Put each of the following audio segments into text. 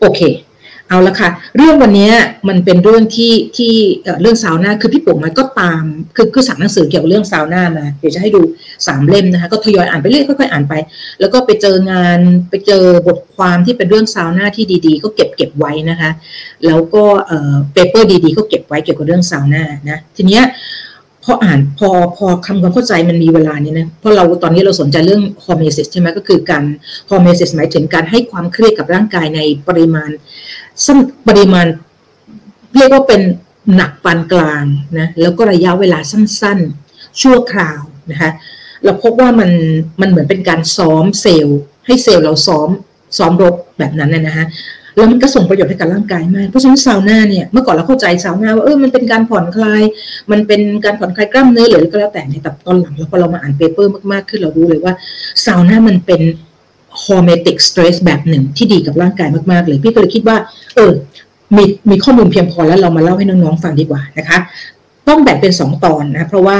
โอเค เอาละค่ะ เรื่องวันนี้มันเป็นเรื่องที่ที่เรื่องซาวน่าคือพี่ปุ๋มมันก็ตาม คือคือสั่งหนังสือเกี่ยวกับเรื่องซาวน่ามาเดี๋ยวจะให้ดูสามเล่มนะคะ ก็ทยอยอ่านไปเรื่อยค่อยๆอ่านไป แล้วก็ไปเจองานไปเจอบทความที่เป็นเรื่องซาวน่าที่ดีๆ ก็เก็บเก็บไว้นะคะ แล้วก็เอ่อ paper ดีๆ ก็เก็บไว้เกี่ยวกับเรื่องซาวน่านะ ทีเนี้ย พออ่านพอพอทำความเข้าใจมันมีเวลาเนี่ยนะเพราะเราตอนนี้เราสนใจเรื่อง hormesis ใช่ไหมก็คือการhormesis หมายถึงการให้ความเครียดกับร่างกายในปริมาณสั้นปริมาณ เรียกว่าเป็นหนักปานกลางนะแล้วก็ระยะเวลาสั้นๆ ชั่วคราวนะคะเราพบว่ามันมันเหมือนเป็นการซ้อมเซลล์ ให้เซลล์เราซ้อมซ้อมรบแบบนั้นนะฮะ แล้วมันก็ส่งประโยชน์ให้กับร่างกายมาก เพราะฉะนั้นซาวน่าเนี่ยเมื่อก่อนเราเข้าใจซาวน่าว่าเออมันเป็นการผ่อนคลาย มันเป็นการผ่อนคลายกล้ามเนื้อหรืออะไรก็แล้วแต่ในแต่ตอนหลังแล้วพอเรามาอ่าน paper มากๆขึ้นเรารู้เลยว่าซาวน่ามันเป็น hormetic stress แบบหนึ่งที่ดีกับร่างกายมากๆเลย พี่ก็เลยคิดว่า เออ มีมีข้อมูลเพียงพอแล้วเรามาเล่าให้น้องๆฟังดีกว่านะคะ ต้องแบ่งเป็นสองตอนนะ เพราะว่า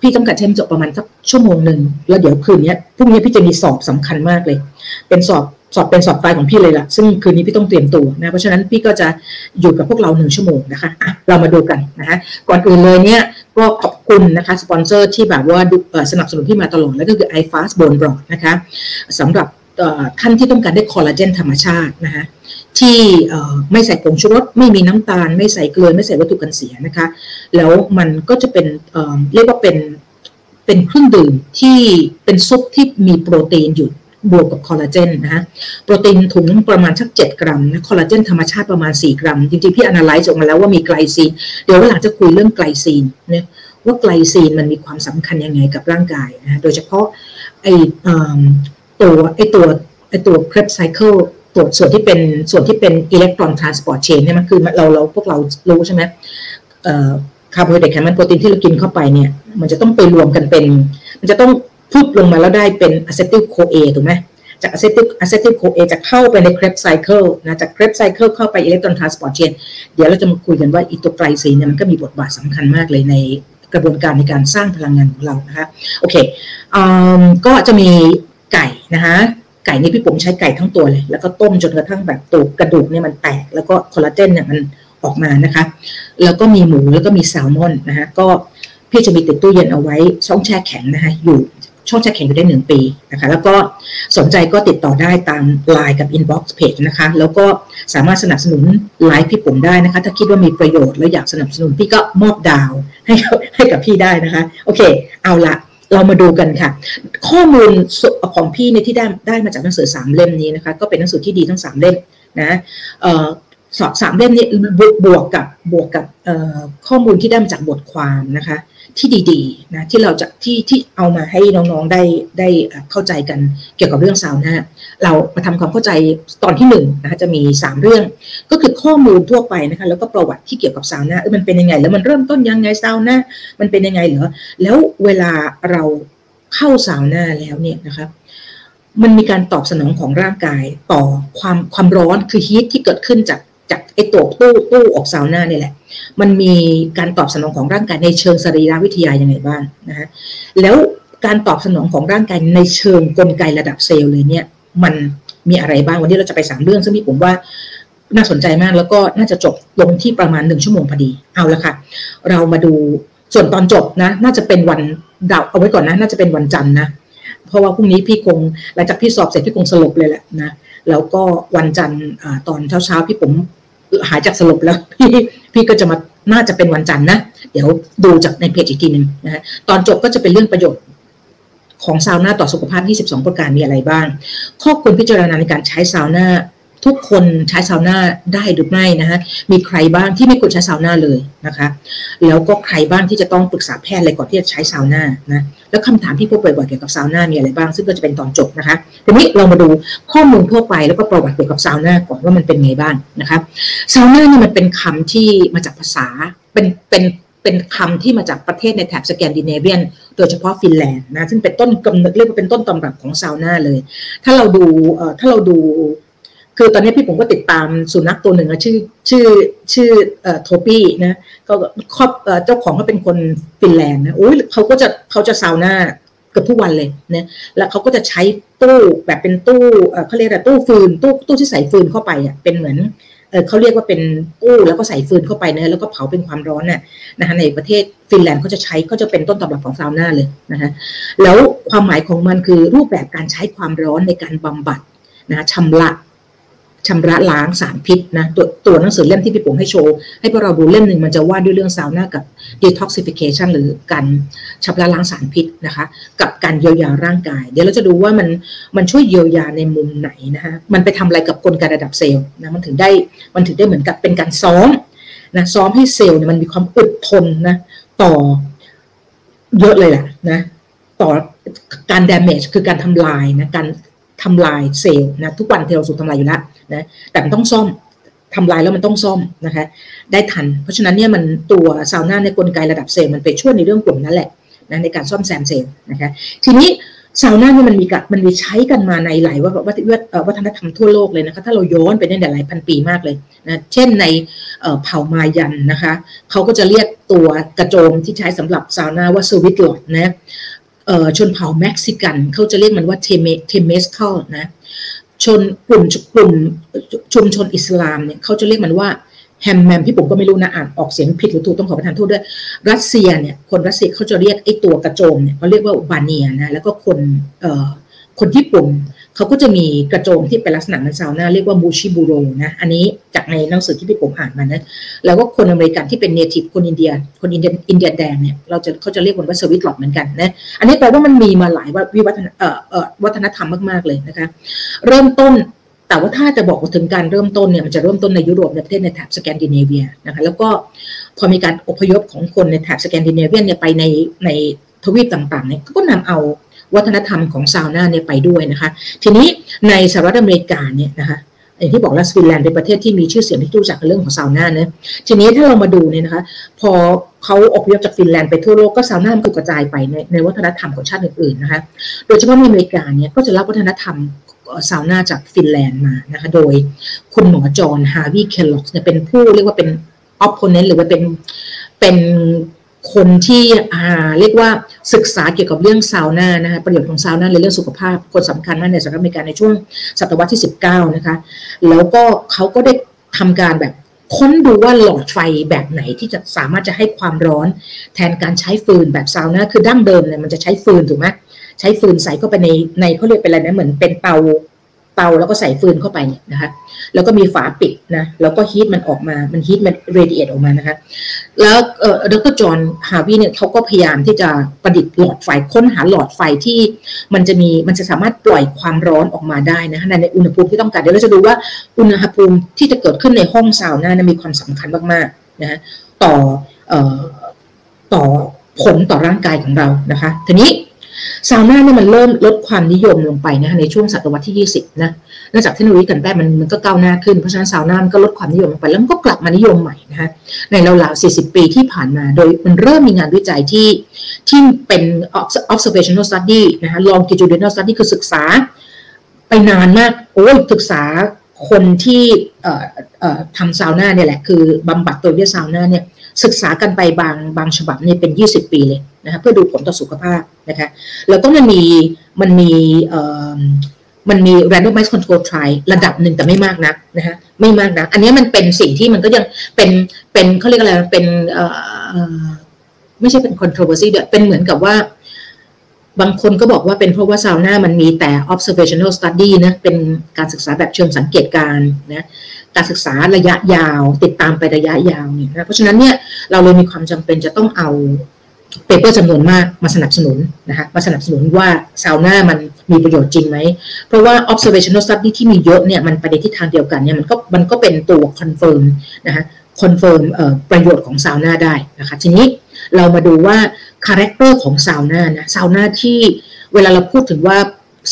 พี่ต้องการให้จบประมาณสักชั่วโมงหนึ่งแล้วเดี๋ยวคืนนี้พรุ่งนี้พี่จะมีสอบสำคัญมากเลย เป็นสอบ สอบเป็นสอบตายของพี่เลยล่ะ ซึ่งคืนนี้พี่ต้องเตรียมตัวนะ เพราะฉะนั้นพี่ก็จะอยู่กับพวกเราหนึ่งชั่วโมงนะคะเรามาดูกันนะคะ ก่อนอื่นเลยเนี่ยก็ขอบคุณนะคะสปอนเซอร์ที่แบบว่าสนับสนุนพี่มาตลอด แล้วก็คือ iFast Bone Broth นะคะสำหรับท่านที่ต้องการได้คอลลาเจนธรรมชาตินะคะที่ไม่ใส่ผงชูรสไม่มีน้ำตาล ไม่ใส่เกลือไม่ใส่วัตถุกันเสียนะคะ แล้วมันก็จะเป็นเรียกว่าเป็นเป็นเครื่องดื่มที่เป็นซุปที่มีโปรตีนอยู่ บวกกับคอลลาเจนนะฮะโปรตีนถุงประมาณสัก 7 กรัมนะคอลลาเจนธรรมชาติประมาณ 4 กรัม จริงๆ พี่อนาลัยซ์ออกมาแล้วว่ามีไกลซีน เดี๋ยววันหลังจะคุยเรื่องไกลซีนเนี่ยว่าไกลซีนมันมีความสำคัญยังไงกับร่างกายนะโดยเฉพาะไอตัวไอตัวไอตัว Krebs cycle ตัวส่วนที่เป็นส่วนที่เป็น electron transport chain เนี่ยมันคือเราเราพวกเรารู้ใช่ไหมคาร์โบไฮเดรตไขมันโปรตีนที่เรากินเข้าไปเนี่ย มันจะต้องไปรวมกันเป็น มันจะต้อง พุบลงมาแล้วได้เป็น acetyl-CoA ถูกไหมจาก acetyl acetyl-CoA จะเข้าไปใน Krebs cycle นะจาก Krebs cycle เข้าไป electron transport chainเดี๋ยวเราจะมาคุยกันว่าอีตัวไกลซีนเนี่ยมันก็มีบทบาทสำคัญมากเลยในกระบวนการในการสร้างพลังงานของเรานะคะโอเคก็จะมีไก่นะคะไก่นี่พี่ผมใช้ไก่ทั้งตัวเลย แล้วก็ต้มจนกระทั่งแบบตัวกระดูกเนี่ยมันแตก แล้วก็คอลลาเจนเนี่ยมันออกมานะคะ แล้วก็มีหมูแล้วก็มีแซลมอนนะคะก็พี่จะมีติดตู้เย็นเอาไว้ช่องแช่แข็งนะคะอยู่ ช่องแช่แข็งอยู่ได้หนึ่งปีนะคะ แล้วก็สนใจก็ติดต่อได้ตามไลน์กับ inbox page นะคะ แล้วก็สามารถสนับสนุนไลฟ์พี่ปุ๋มได้นะคะ ถ้าคิดว่ามีประโยชน์แล้วอยากสนับสนุนพี่ก็มอบดาวให้ให้กับพี่ได้นะคะ โอเค เอาละเรามาดูกันค่ะ ข้อมูลของพี่ในที่ได้ได้มาจากหนังสือสามเล่มนี้นะคะ ก็เป็นหนังสือที่ดีทั้งสามเล่มนะสอบสามเล่มนี้บวกกับ บวกกับข้อมูลที่ได้มาจากบทความนะคะ ที่ดีๆนะที่เราจะที่ที่เอามาให้น้องๆได้ได้เข้าใจกันเกี่ยวกับเรื่องซาวน่าเรามาทำความเข้าใจตอนที่หนึ่งนะคะจะมี 3 เรื่อง ก็คือข้อมูลทั่วไปนะคะแล้วก็ประวัติที่เกี่ยวกับซาวน่ามันเป็นยังไง แล้วมันเริ่มต้นยังไงซาวน่ามันเป็นยังไงเหรอแล้วเวลาเราเข้าซาวน่าแล้วเนี่ยนะคะมันมีการตอบสนองของร่างกายต่อความความร้อนคือ heat ที่เกิดขึ้นจาก ไอตัวตู้ตู้อบซาวน่าเนี่ยแหละ มันมีการตอบสนองของร่างกายในเชิงสรีรวิทยายังไงบ้างนะฮะแล้วการตอบสนองของร่างกายในเชิงกลไกระดับเซลล์เลยเนี่ย มันมีอะไรบ้างวันนี้เราจะไปสามเรื่องซึ่งพี่ผมว่าน่าสนใจมากแล้วก็น่าจะจบลงที่ประมาณหนึ่งชั่วโมงพอดีเอาละค่ะ เรามาดูส่วนตอนจบนะ น่าจะเป็นวันดาวเอาไว้ก่อนนะ น่าจะเป็นวันจันทร์นะ เพราะว่าพรุ่งนี้พี่คงหลังจากพี่สอบเสร็จพี่คงสลบเลยแหละนะแล้วก็วันจันทร์ตอนเช้าๆพี่ผม หายจากสลบแล้วพี่พี่ก็จะมาน่าจะเป็นวันจันทร์นะ เดี๋ยวดูจากในเพจอีกทีหนึ่งนะฮะตอนจบก็จะเป็นเรื่องประโยชน์ของซาวน่าต่อสุขภาพ 22 ประการมีอะไรบ้าง ข้อควรพิจารณาในการใช้ซาวน่าทุกคนใช้ซาวน่าได้หรือไม่นะฮะ มีใครบ้างที่ไม่ควรใช้ซาวน่าเลยนะคะ แล้วก็ใครบ้างที่จะต้องปรึกษาแพทย์อะไรก่อนที่จะใช้ซาวน่านะ แล้วคำถามที่พบบ่อยๆเกี่ยวกับซาวน่ามีอะไรบ้าง ซึ่งก็จะเป็นตอนจบนะคะทีนี้เรามาดูข้อมูลทั่วไปแล้วก็ประวัติเกี่ยวกับซาวน่าก่อนว่ามันเป็นไงบ้างนะคะซาวน่านี่มันเป็นคำที่มาจากภาษาเป็นเป็นเป็นคำที่มาจากประเทศในแถบสแกนดิเนเวียน โดยเฉพาะฟินแลนด์นะซึ่งเป็นต้นกำเนิดเรียกว่าเป็นต้นตำรับของซาวน่าเลย ถ้าเราดูถ้าเราดู คือตอนนี้พี่ปุ๋มก็ติดตามสุนัขตัวหนึ่งชื่อชื่อชื่อโทปี้นะก็ครอบเจ้าของเขาเป็นคนฟินแลนด์นะโอ้ยเขาก็จะเขาจะซาวน่าเกือบทุกวันเลยนะแล้วเขาก็จะใช้ตู้แบบเป็นตู้เขาเรียกอะไรตู้ฟืนตู้ตู้ที่ใส่ฟืนเข้าไปอะเป็นเหมือนเขาเรียกว่าเป็นตู้แล้วก็ใส่ฟืนเข้าไปนะแล้วก็เผาเป็นความร้อนน่ะนะคะในประเทศฟินแลนด์เขาจะใช้ก็จะเป็นต้นตำรับของซาวน่าเลยนะคะแล้วความหมายของมันคือรูปแบบการใช้ความร้อนในการบำบัดนะชำระ ชำระล้างสารพิษนะตัวตัวหนังสือเล่มที่พี่ปุ๋มให้โชว์ ให้พวกเราดูเล่มหนึ่งมันจะว่าด้วยเรื่องซาวน่ากับ detoxification หรือการชำระล้างสารพิษนะคะ กับการเยียวยาร่างกาย เดี๋ยวเราจะดูว่ามันมันช่วยเยียวยาในมุมไหนนะคะมันไปทำอะไรกับกลไกระดับเซลล์นะมันถึงได้มันถึงได้เหมือนกับเป็นการซ้อมนะซ้อมให้เซลล์เนี่ยมันมีความอดทนนะต่อเยอะเลยแหละนะต่อการ damage คือการทำลายนะการ ทำลายเซลล์นะทุกวันเราสูญทำลายอยู่แล้วนะแต่มันต้องซ่อมทำลายแล้วมันต้องซ่อมนะคะได้ทัน เพราะฉะนั้นเนี่ยมันตัวซาวน่าในกลไกระดับเซลล์มันไปช่วยในเรื่องกลุ่มนั้นแหละนะในการซ่อมแซมเซลล์นะคะทีนี้ซาวน่าเนี่ยมันมีกับมันมีใช้กันมาในหลายวัวัฒนธรรมทั่วโลกเลยนะคะถ้าเราย้อนไปได้หลายพันปีมากเลยนะเช่นในเผ่ามายันนะคะเขาก็จะเรียกตัวกระโจมที่ใช้สำหรับซาวน่าว่า sweat lodge นะ ชนเผ่าเม็กซิกันเขาจะเรียกมันว่าเทเม temazcal นะชนกลุ่มกลุ่มชุมชนอิสลามเนี่ยเขาจะเรียกมันว่า hammam พี่ปุ๋มก็ไม่รู้นะอ่านออกเสียงผิดหรือถูกต้องขอประทานโทษด้วย รัสเซียเนี่ยคนรัสเซียเขาจะเรียกไอ้ตัวกระโจมเนี่ยเขาเรียกว่า banya นะแล้วก็คนเอ่อคนญี่ปุ่น เขาก็จะมีกระโจมที่เป็นลักษณะมันซาวน่าเรียกว่า mushiburo นะอันนี้จากในหนังสือที่พี่ปุ๋มอ่านมานะแล้วก็คนอเมริกันที่เป็น native คนอินเดีย คนอินเดียอินเดียแดงเนี่ยเราจะเขาจะเรียกมันว่า sweat lodge เหมือนกันนะอันนี้แปลว่ามันมีมาหลายวิวัฒนเอ่อเอ่อวัฒนธรรมมากๆเลยนะคะเริ่มต้นแต่ว่าถ้าจะบอกถึงการเริ่มต้นเนี่ยมันจะเริ่มต้นในยุโรปในประเทศในแถบสแกนดิเนเวียนะคะแล้วก็พอมีการอพยพของคนในแถบสแกนดิเนเวียเนี่ยไปในในทวีปต่างๆเนี่ยก็นำเอา วัฒนธรรมของซาวน่าเนี่ยไปด้วยนะคะ ทีนี้ในสหรัฐอเมริกาเนี่ยนะคะอย่างที่บอกแล้วฟินแลนด์เป็นประเทศที่มีชื่อเสียงที่รู้จักเรื่องของซาวน่านะทีนี้ถ้าเรามาดูเนี่ยนะคะ พอเขาอพยพจากฟินแลนด์ไปทั่วโลกก็ซาวน่ามันกระจายไปในในวัฒนธรรมของชาติอื่นๆนะคะ โดยเฉพาะในอเมริกาเนี่ยก็จะรับวัฒนธรรมซาวน่าจากฟินแลนด์มานะคะ โดยคุณหมอจอห์นฮาร์วีย์ เคลล็อกเนี่ยเป็นผู้เรียกว่าเป็น opponent หรือว่าเป็นเป็น คนที่เรียกว่าศึกษาเกี่ยวกับเรื่องซาวน่านะคะประโยชน์ของซาวน่าในเรื่องสุขภาพ คนสำคัญมากในสหรัฐอเมริกาในช่วงศตวรรษที่ 19 นะคะ แล้วก็เขาก็ได้ทำการแบบค้นดูว่าหลอดไฟแบบไหนที่จะสามารถจะให้ความร้อน แทนการใช้ฟืนแบบซาวน่าคือดั้งเดิมเนี่ยมันจะใช้ฟืนถูกไหมใช้ฟืนใส่เข้าไปในในเขาเรียกเป็นอะไรนะเหมือนเป็นเตา เตาแล้วก็ใส่ฟืนเข้าไปเนี่ยนะคะแล้วก็มีฝาปิดนะแล้วก็ฮีทมันออกมามันฮีทมันเรดิเอตออกมานะคะแล้วเอ่อดรจอห์นฮาวีเนี่ยเขาก็พยายามที่จะประดิษฐ์หลอดไฟค้นหาหลอดไฟที่มันจะมีมันจะสามารถปล่อยความร้อนออกมาได้นะคะในอุณหภูมิที่ต้องการเดี๋ยวเราจะดูว่าอุณหภูมิที่จะเกิดขึ้นในห้องซาวน่านะมีความสำคัญมากๆนะต่อเอ่อต่อผลต่อร่างกายของเรานะคะทีนี้ ซาวน่าเนี่ยมันเริ่มลดความนิยมลงไปนะคะในช่วงศตวรรษที่ 20 นะเนื่องจากเทคโนโลยีกันแพทย์มันมันก็ก้าวหน้าขึ้น เพราะฉะนั้นซาวน่ามันก็ลดความนิยมลงไป แล้วมันก็กลับมานิยมใหม่นะคะในราวๆ 40 ปีที่ผ่านมา โดยมันเริ่มมีงานวิจัยที่ที่เป็น observational study นะคะ longitudinal study คือศึกษาไปนานมาก โอ้ยศึกษาคนที่ทำซาวน่าเนี่ยแหละ คือบำบัดตัวด้วยซาวน่าเนี่ย ศึกษากันไปบางบางฉบับเนี่ยเป็น 20 ปีเลยนะคะเพื่อดูผลต่อสุขภาพนะคะแล้วก็มันมีมันมีมันมี randomized control trial ระดับหนึ่งแต่ไม่มากนักนะคะไม่มากนัก อันนี้มันเป็นสิ่งที่มันก็ยังเป็นเป็นเขาเรียกอะไรเป็นไม่ใช่เป็น controversy เดียเป็นเหมือนกับว่าบางคนก็บอกว่าเป็นเพราะว่าซาวน่ามันมีแต่ observational study นะ เป็นการศึกษาแบบเชิงสังเกตการนะ การศึกษาระยะยาว ติดตามไประยะยาวเนี่ยนะเพราะฉะนั้นเนี่ยเราเลยมีความจำเป็นจะต้องเอา paper จำนวนมากมาสนับสนุนนะคะมาสนับสนุนว่าซาวน่ามันมีประโยชน์จริงไหม เพราะว่า observational study ที่มีเยอะเนี่ยมันไปในทิศทางเดียวกันเนี่ยมันก็มันก็เป็นตัว confirm นะคะ confirm ประโยชน์ของซาวน่าได้นะคะทีนี้เรามาดูว่า character ของซาวน่านะซาวน่าที่เวลาเราพูดถึงว่า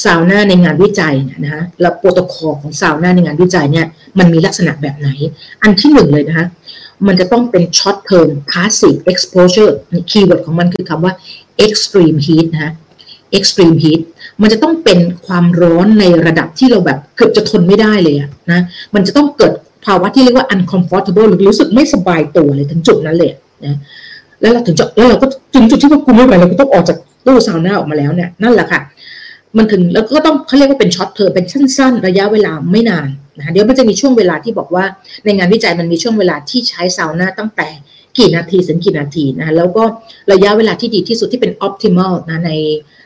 ซาวน่าในงานวิจัยนะคะแล้วโปรโตคอลของซาวน่าในงานวิจัยเนี่ยมันมีลักษณะแบบไหน อันที่หนึ่งเลยนะคะมันจะต้องเป็น short term passive exposure keyword ของมันคือคำว่า extreme heat นะ extreme heat มันจะต้องเป็นความร้อนในระดับที่เราแบบเกือบจะทนไม่ได้เลยนะ มันจะต้องเกิดภาวะที่เรียกว่า uncomfortable หรือรู้สึกไม่สบายตัวเลยถึงจุดนั้นเลยนะ แล้วเราถึงจะแล้วเราก็ถึงจุดที่เราคุมไม่ไหวเราก็ต้องออกจากตู้ซาวน่าออกมาแล้วเนี่ยนั่นแหละค่ะ มันถึงแล้วก็ต้องเขาเรียกว่าเป็น short term เป็นสั้น ๆ ระยะเวลาไม่นานนะคะเดี๋ยวมันจะมีช่วงเวลาที่บอกว่าในงานวิจัยมันมีช่วงเวลาที่ใช้ซาวน่าตั้งแต่กี่นาทีถึงกี่นาทีนะคะแล้วก็ระยะเวลาที่ดีที่สุดที่เป็น optimal นะใน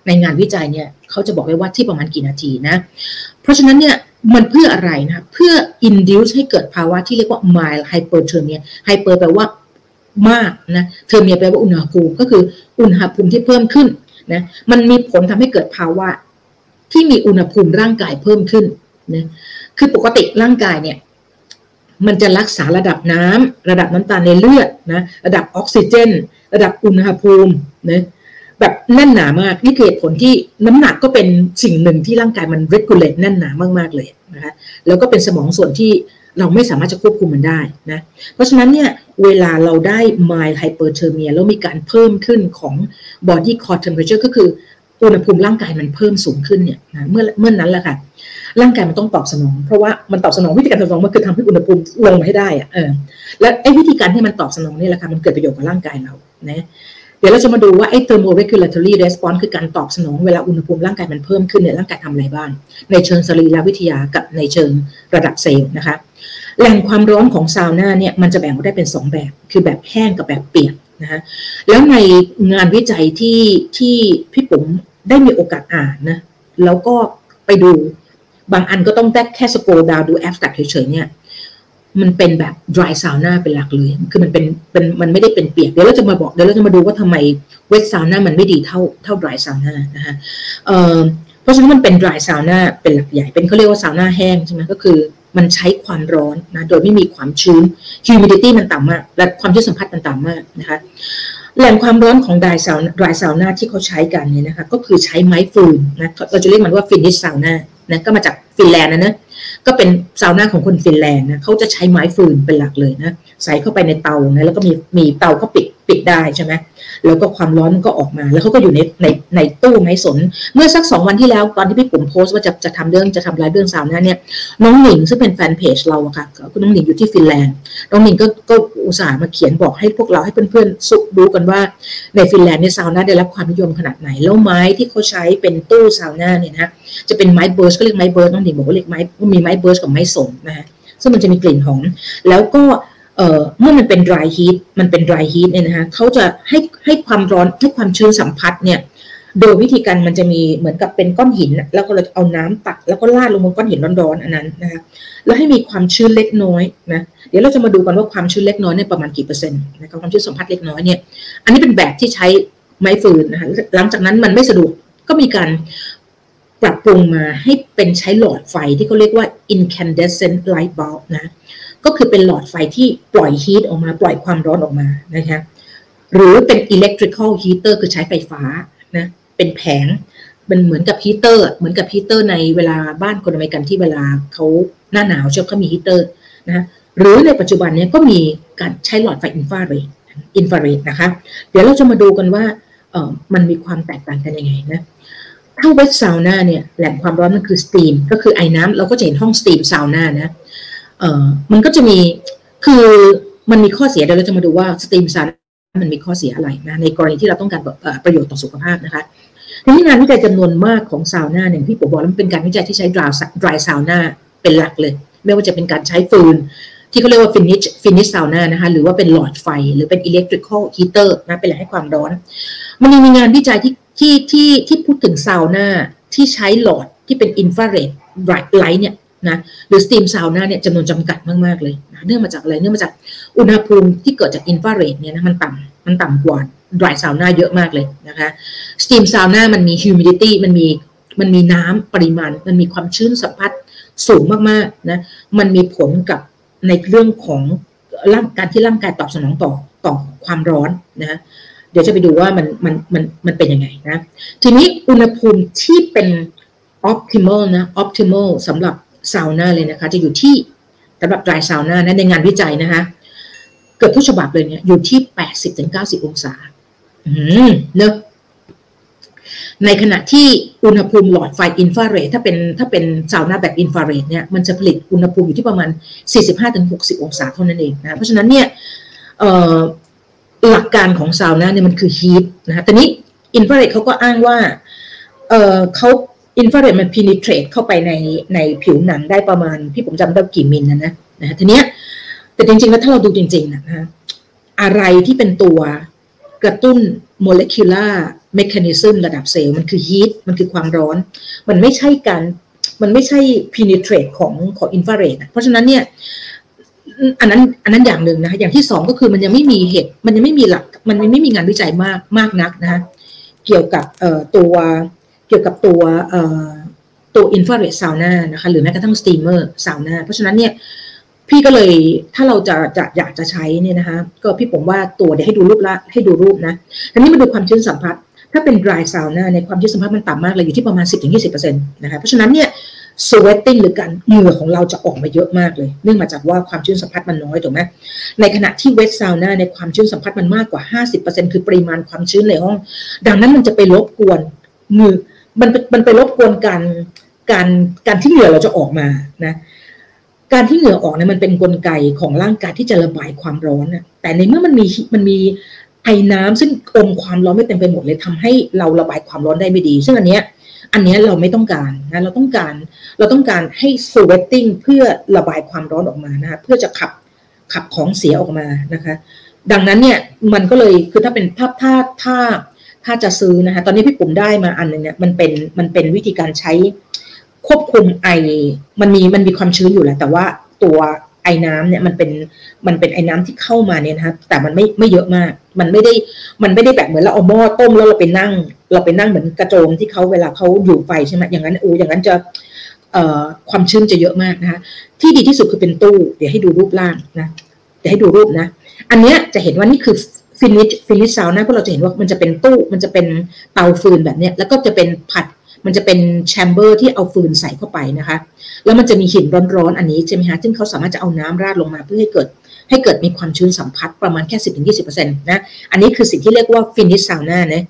ในงานวิจัยเนี่ยเขาจะบอกไว้ว่าที่ประมาณกี่นาทีนะ เพราะฉะนั้นเนี่ยมันเพื่ออะไรนะเพื่อ induce ให้เกิดภาวะที่เรียกว่า mild hyperthermia hyper แปลว่ามากนะเทอร์เมียแปลว่าอุณหภูมิก็คืออุณหภูมิที่เพิ่มขึ้นนะมันมีผลทำให้เกิดภาวะ ที่มีอุณหภูมิร่างกายเพิ่มขึ้นนะคือปกติร่างกายเนี่ยมันจะรักษาระดับน้ำระดับน้ำตาลในเลือดนะระดับออกซิเจน ระดับอุณหภูมินะแบบแน่นหนามากนี่คือเหตุผลที่น้ำหนักก็เป็นสิ่งหนึ่งที่ร่างกายมัน regulate แน่นหนามากๆเลยนะคะแล้วก็เป็นสมองส่วนที่เราไม่สามารถจะควบคุมมันได้นะ เพราะฉะนั้นเนี่ยเวลาเราได้ mild hyperthermia แล้วมีการเพิ่มขึ้นของ body core temperature ก็คือ อุณหภูมิร่างกายมันเพิ่มสูงขึ้นเนี่ยนะเมื่อเมื่อนนั้นแหละค่ะ ร่างกายมันต้องตอบสนอง เพราะว่ามันตอบสนองวิธีการตอบสนองมันคือทำให้อุณหภูมิลงมาให้ได้อะเออและไอ้วิธีการที่มันตอบสนองนี่แหละค่ะมันเกิดประโยชน์กับร่างกายเรานะเดี๋ยวเราจะมาดูว่าไอ้ thermoregulatory response คือการตอบสนองเวลาอุณหภูมิร่างกายมันเพิ่มขึ้นเนี่ยร่างกายทำอะไรบ้าง ในเชิงสรีรวิทยากับในเชิงระดับเซลล์นะคะแหล่งความร้อนของซาวน่าเนี่ยมันจะแบ่งออกได้เป็น 2 แบบ คือแบบแห้งกับแบบเปียกนะคะแล้วในงานวิจัยที่ที่พี่ปุ๋ม ได้มีโอกาสอ่านนะ แล้วก็ไปดูบางอันก็ต้องแค่ scroll down ดู abstract เฉยๆเนี่ยมันเป็นแบบ dry sauna เป็นหลักเลย คือมันเป็นเป็นมันไม่ได้เป็นเปียก เดี๋ยวเราจะมาบอก เดี๋ยวเราจะมาดูว่าทำไม wet sauna มันไม่ดีเท่าเท่า dry sauna นะคะเอ่อเพราะฉะนั้นมันเป็น dry sauna เป็นหลักใหญ่ เป็นเขาเรียกว่าซาวน่าแห้งใช่ไหมก็คือมันใช้ความร้อนนะ โดยไม่มีความชื้น humidity มันต่ำมาก และความชื้นสัมผัสมันต่ำมากนะคะ แหล่งความร้อนของดายซาวดายซาวน่าที่เขาใช้กันเนี่ยนะคะก็คือใช้ไม้ฟืนนะเราจะเรียกมันว่า Finnish ซาวน่านะก็มาจากฟินแลนด์นะนะก็เป็นซาวน่าของคนฟินแลนด์นะเขาจะใช้ไม้ฟืนเป็นหลักเลยนะใส่เข้าไปในเตานะแล้วก็มีมีเตาเขาปิด ปิดได้ใช่ไหมแล้วก็ความร้อนมันก็ออกมา แล้วเขาก็อยู่ในในในตู้ไม้สน เมื่อสักสองวันที่แล้วตอนที่พี่ปุ๋มโพสต์ว่าจะจะทำเรื่องจะทำรายเรื่องซาวน่าเนี่ยน้องหนิงซึ่งเป็นแฟนเพจเราอะค่ะคุณน้องหนิงอยู่ที่ฟินแลนด์น้องหนิงก็ก็อุตส่าห์มาเขียนบอกให้พวกเราให้เพื่อนๆสุกดูกันว่าในฟินแลนด์เนี่ยซาวน่าได้รับความนิยมขนาดไหนแล้วไม้ที่เขาใช้เป็นตู้ซาวน่าเนี่ยนะจะเป็นไม้เบิร์สก็เรียกไม้เบิร์สน้องหนิงบอกว่าเรียกไม้มีไม้เบิร์สกับไม้สนนะฮะซึ่งมันจะมีกลิ่นหอมแล้วก็ เมื่อมันเป็น dry heat มันเป็น dry heat เนี่ยนะคะเขาจะให้ให้ความร้อนให้ความชื้นสัมผัสเนี่ยโดยวิธีการมันจะมีเหมือนกับเป็นก้อนหิน แล้วก็เราเอาน้ำตักแล้วก็ลาดลงบนก้อนหินร้อนๆอันนั้นนะคะแล้วให้มีความชื้นเล็กน้อยนะเดี๋ยวเราจะมาดูกันว่าความชื้นเล็กน้อยเนี่ยประมาณกี่เปอร์เซ็นต์นะครับความชื้นสัมผัสเล็กน้อยเนี่ยอันนี้เป็นแบบที่ใช้ไม้ฟืนนะคะหลังจากนั้นมันไม่สะดวกก็มีการปรับปรุงมาให้เป็นใช้หลอดไฟที่เขาเรียกว่า incandescent light bulb นะ ก็คือเป็นหลอดไฟที่ปล่อย heat ออกมาปล่อยความร้อนออกมานะคะหรือเป็น electrical heater คือใช้ไฟฟ้านะเป็นแผงมันเหมือนกับฮีเตอร์เหมือนกับฮีเตอร์ในเวลาบ้านคนอเมริกันที่เวลาเขาหน้าหนาวชอบเขามีฮีเตอร์นะหรือในปัจจุบันนี้ก็มีการใช้หลอดไฟอินฟราเรดอินฟราเรดนะคะ เดี๋ยวเราจะมาดูกันว่าเออมันมีความแตกต่างกันยังไงนะถ้า wet ซาวน่าเนี่ยแหล่งความร้อนมันคือ steam ก็คือไอ้น้ำเราก็จะเห็นห้อง steam ซาวน่านะ เอ่อมันก็จะมีคือมันมีข้อเสียเดี๋ยวเราจะมาดูว่า steam ซาวน่ามันมีข้อเสียอะไรนะในกรณีที่เราต้องการประโยชน์ต่อสุขภาพนะคะทีนี้งานวิจัยจำนวนมากของซาวน่าเนี่ยพี่ปุ๋มบอกแล้วมันเป็นการวิจัยที่ใช้ dry dry ซาวน่าเป็นหลักเลย ไม่ว่าจะเป็นการใช้ฟืน ที่เขาเรียกว่า Finnish Finnish ซาวน่านะคะหรือว่าเป็นหลอดไฟ หรือเป็น electrical heater นะเป็นแหล่งให้ความร้อน มันยังมีงานวิจัยที่ที่ที่ที่พูดถึงซาวน่าที่ใช้หลอดที่เป็น infrared light เนี่ย นะหรือ steam ซาวน่าเนี่ยจำนวนจำกัดมากๆเลยนะเนื่องมาจากอะไรเนื่องมาจากอุณหภูมิที่เกิดจากอินฟราเรดเนี่ยนะมันต่ำมันต่ำกว่า dry ซาวน่าเยอะมากเลยนะคะ steam ซาวน่ามันมี humidity มันมีมันมีน้ำปริมาณ มันมีความชื้นสัมผัสสูงมากๆนะมันมีผลกับในเรื่องของร่างการที่ร่างกายตอบสนองต่อต่อความร้อนนะเดี๋ยวจะไปดูว่ามันมันมันมันเป็นยังไงนะ ทีนี้อุณหภูมิที่เป็น optimal นะ optimal สำหรับ ซาวน่าเลยนะคะ จะอยู่ที่สำหรับดรายซาวน่านะในงานวิจัยนะคะ เกิดทุกฉบับเลยเนี่ยอยู่ที่ 80-90 องศาอืมเนอะในขณะที่อุณหภูมิหลอดไฟอินฟราเรดถ้าเป็นถ้าเป็นซาวน่าแบบอินฟราเรดเนี่ยมันจะผลิตอุณหภูมิอยู่ที่ประมาณ 45-60 องศาเท่านั้นเองนะเพราะฉะนั้นเนี่ยหลักการของซาวน่าเนี่ยมันคือ heat นะคะแต่นี้อินฟราเรดเขาก็อ้างว่าเขา อินฟราเรดมัน penetrate เข้าไปในในผิวหนังได้ประมาณ พี่ปุ๋มจำได้กี่มิลนะนะนะทีเนี้ยแต่จริงๆแล้วถ้าเราดูจริงๆนะฮะอะไรที่เป็นตัวกระตุ้น molecular mechanism ระดับเซลล์มันคือ heat มันคือความร้อน มันไม่ใช่การมันไม่ใช่ penetrate ของของอินฟราเรดเพราะฉะนั้นเนี่ยอันนั้นอันนั้นอย่างหนึ่งนะคะอย่างที่สองก็คือมันยังไม่มีเหตุ มันยังไม่มีหลัก มันยังไม่มีงานวิจัยมากมากนักนะคะเกี่ยวกับเอ่อตัว เกี่ยวกับตัวตัวอินฟราเรดซาวน่านะคะหรือแม้กระทั่ง steamer ซาวน่าเพราะฉะนั้นเนี่ยพี่ก็เลยถ้าเราจะจะอยากจะใช้เนี่ยนะคะก็พี่ผมว่าตัวเดี๋ยวให้ดูรูปละให้ดูรูปนะทีนี้มาดูความชื้นสัมผัส ถ้าเป็น dry sauna ในความชื้นสัมผัสมันต่ำมากเลยอยู่ที่ประมาณ 10-20%นะคะเพราะฉะนั้นเนี่ย sweating หรือการเหงื่อของเราจะออกมาเยอะมากเลย เนื่องมาจากว่าความชื้นสัมผัสมันน้อยถูกไหมในขณะที่ wet sauna ในความชื้นสัมผัสมันมากกว่า 50%คือปริมาณความชื้นในห้อง ดังนั้นมันจะไปรบกวนมือ มันมันไปรบกวนการการการที่เหงื่อเราจะออกมานะการที่เหงื่อออกเนี่ยมันเป็นนกลไกของร่างกายที่จะระบายความร้อนนะแต่ในเมื่อมันมีมันมีไอ้น้ำซึ่งอมความร้อนไม่เต็มไปหมดเลยทำให้เราระบายความร้อนได้ไม่ดี ซึ่งอันเนี้ยอันนี้เราไม่ต้องการนะเราต้องการเราต้องการให้ sweating เพื่อระบายความร้อนออกมานะคะเพื่อจะขับขับของเสียออกมานะคะ ดังนั้นเนี่ยมันก็เลยคือถ้าเป็นถ้าถ้าถ้า ถ้าจะซื้อนะคะตอนนี้พี่ปุ๋มได้มาอันนึงเนี่ยมันเป็นมันเป็นวิธีการใช้ควบคุมไอมันมีมันมีความชื้นอยู่แหละแต่ว่าตัวไอ้น้ำเนี่ยมันเป็นมันเป็นไอ้น้ำที่เข้ามาเนี่ยนะครับแต่มันไม่ไม่เยอะมาก มันไม่ได้มันไม่ได้แบบเหมือนเราเอาหม้อต้มแล้วเราไปนั่ง เราไปนั่งเหมือนกระโจมที่เขาเวลาเขาอยู่ไฟใช่ไหมอย่างนั้นโอ้อย่างนั้นจะเอ่อความชื้นจะเยอะมากนะคะที่ดีที่สุดคือเป็นตู้ เดี๋ยวให้ดูรูปร่างนะเดี๋ยวให้ดูรูปนะ อันเนี้ยจะเห็นว่านี่คือ Finnish Finnish ซาวน่าพวกเราจะเห็นว่ามันจะเป็นตู้มันจะเป็นเตาฟืนแบบเนี้ยแล้วก็จะเป็นผัดมันจะเป็น chamber ที่เอาฟืนใส่เข้าไปนะคะ แล้วมันจะมีหินร้อนๆอันนี้ใช่ไหมคะซึ่งเขาสามารถจะเอาน้ำราดลงมาเพื่อให้เกิด ให้เกิดมีความชื้นสัมผัสประมาณแค่สิบถึงยี่สิบเปอร์เซ็นต์นะ อันนี้คือสิ่งที่เรียกว่า Finnish ซาวน่านะ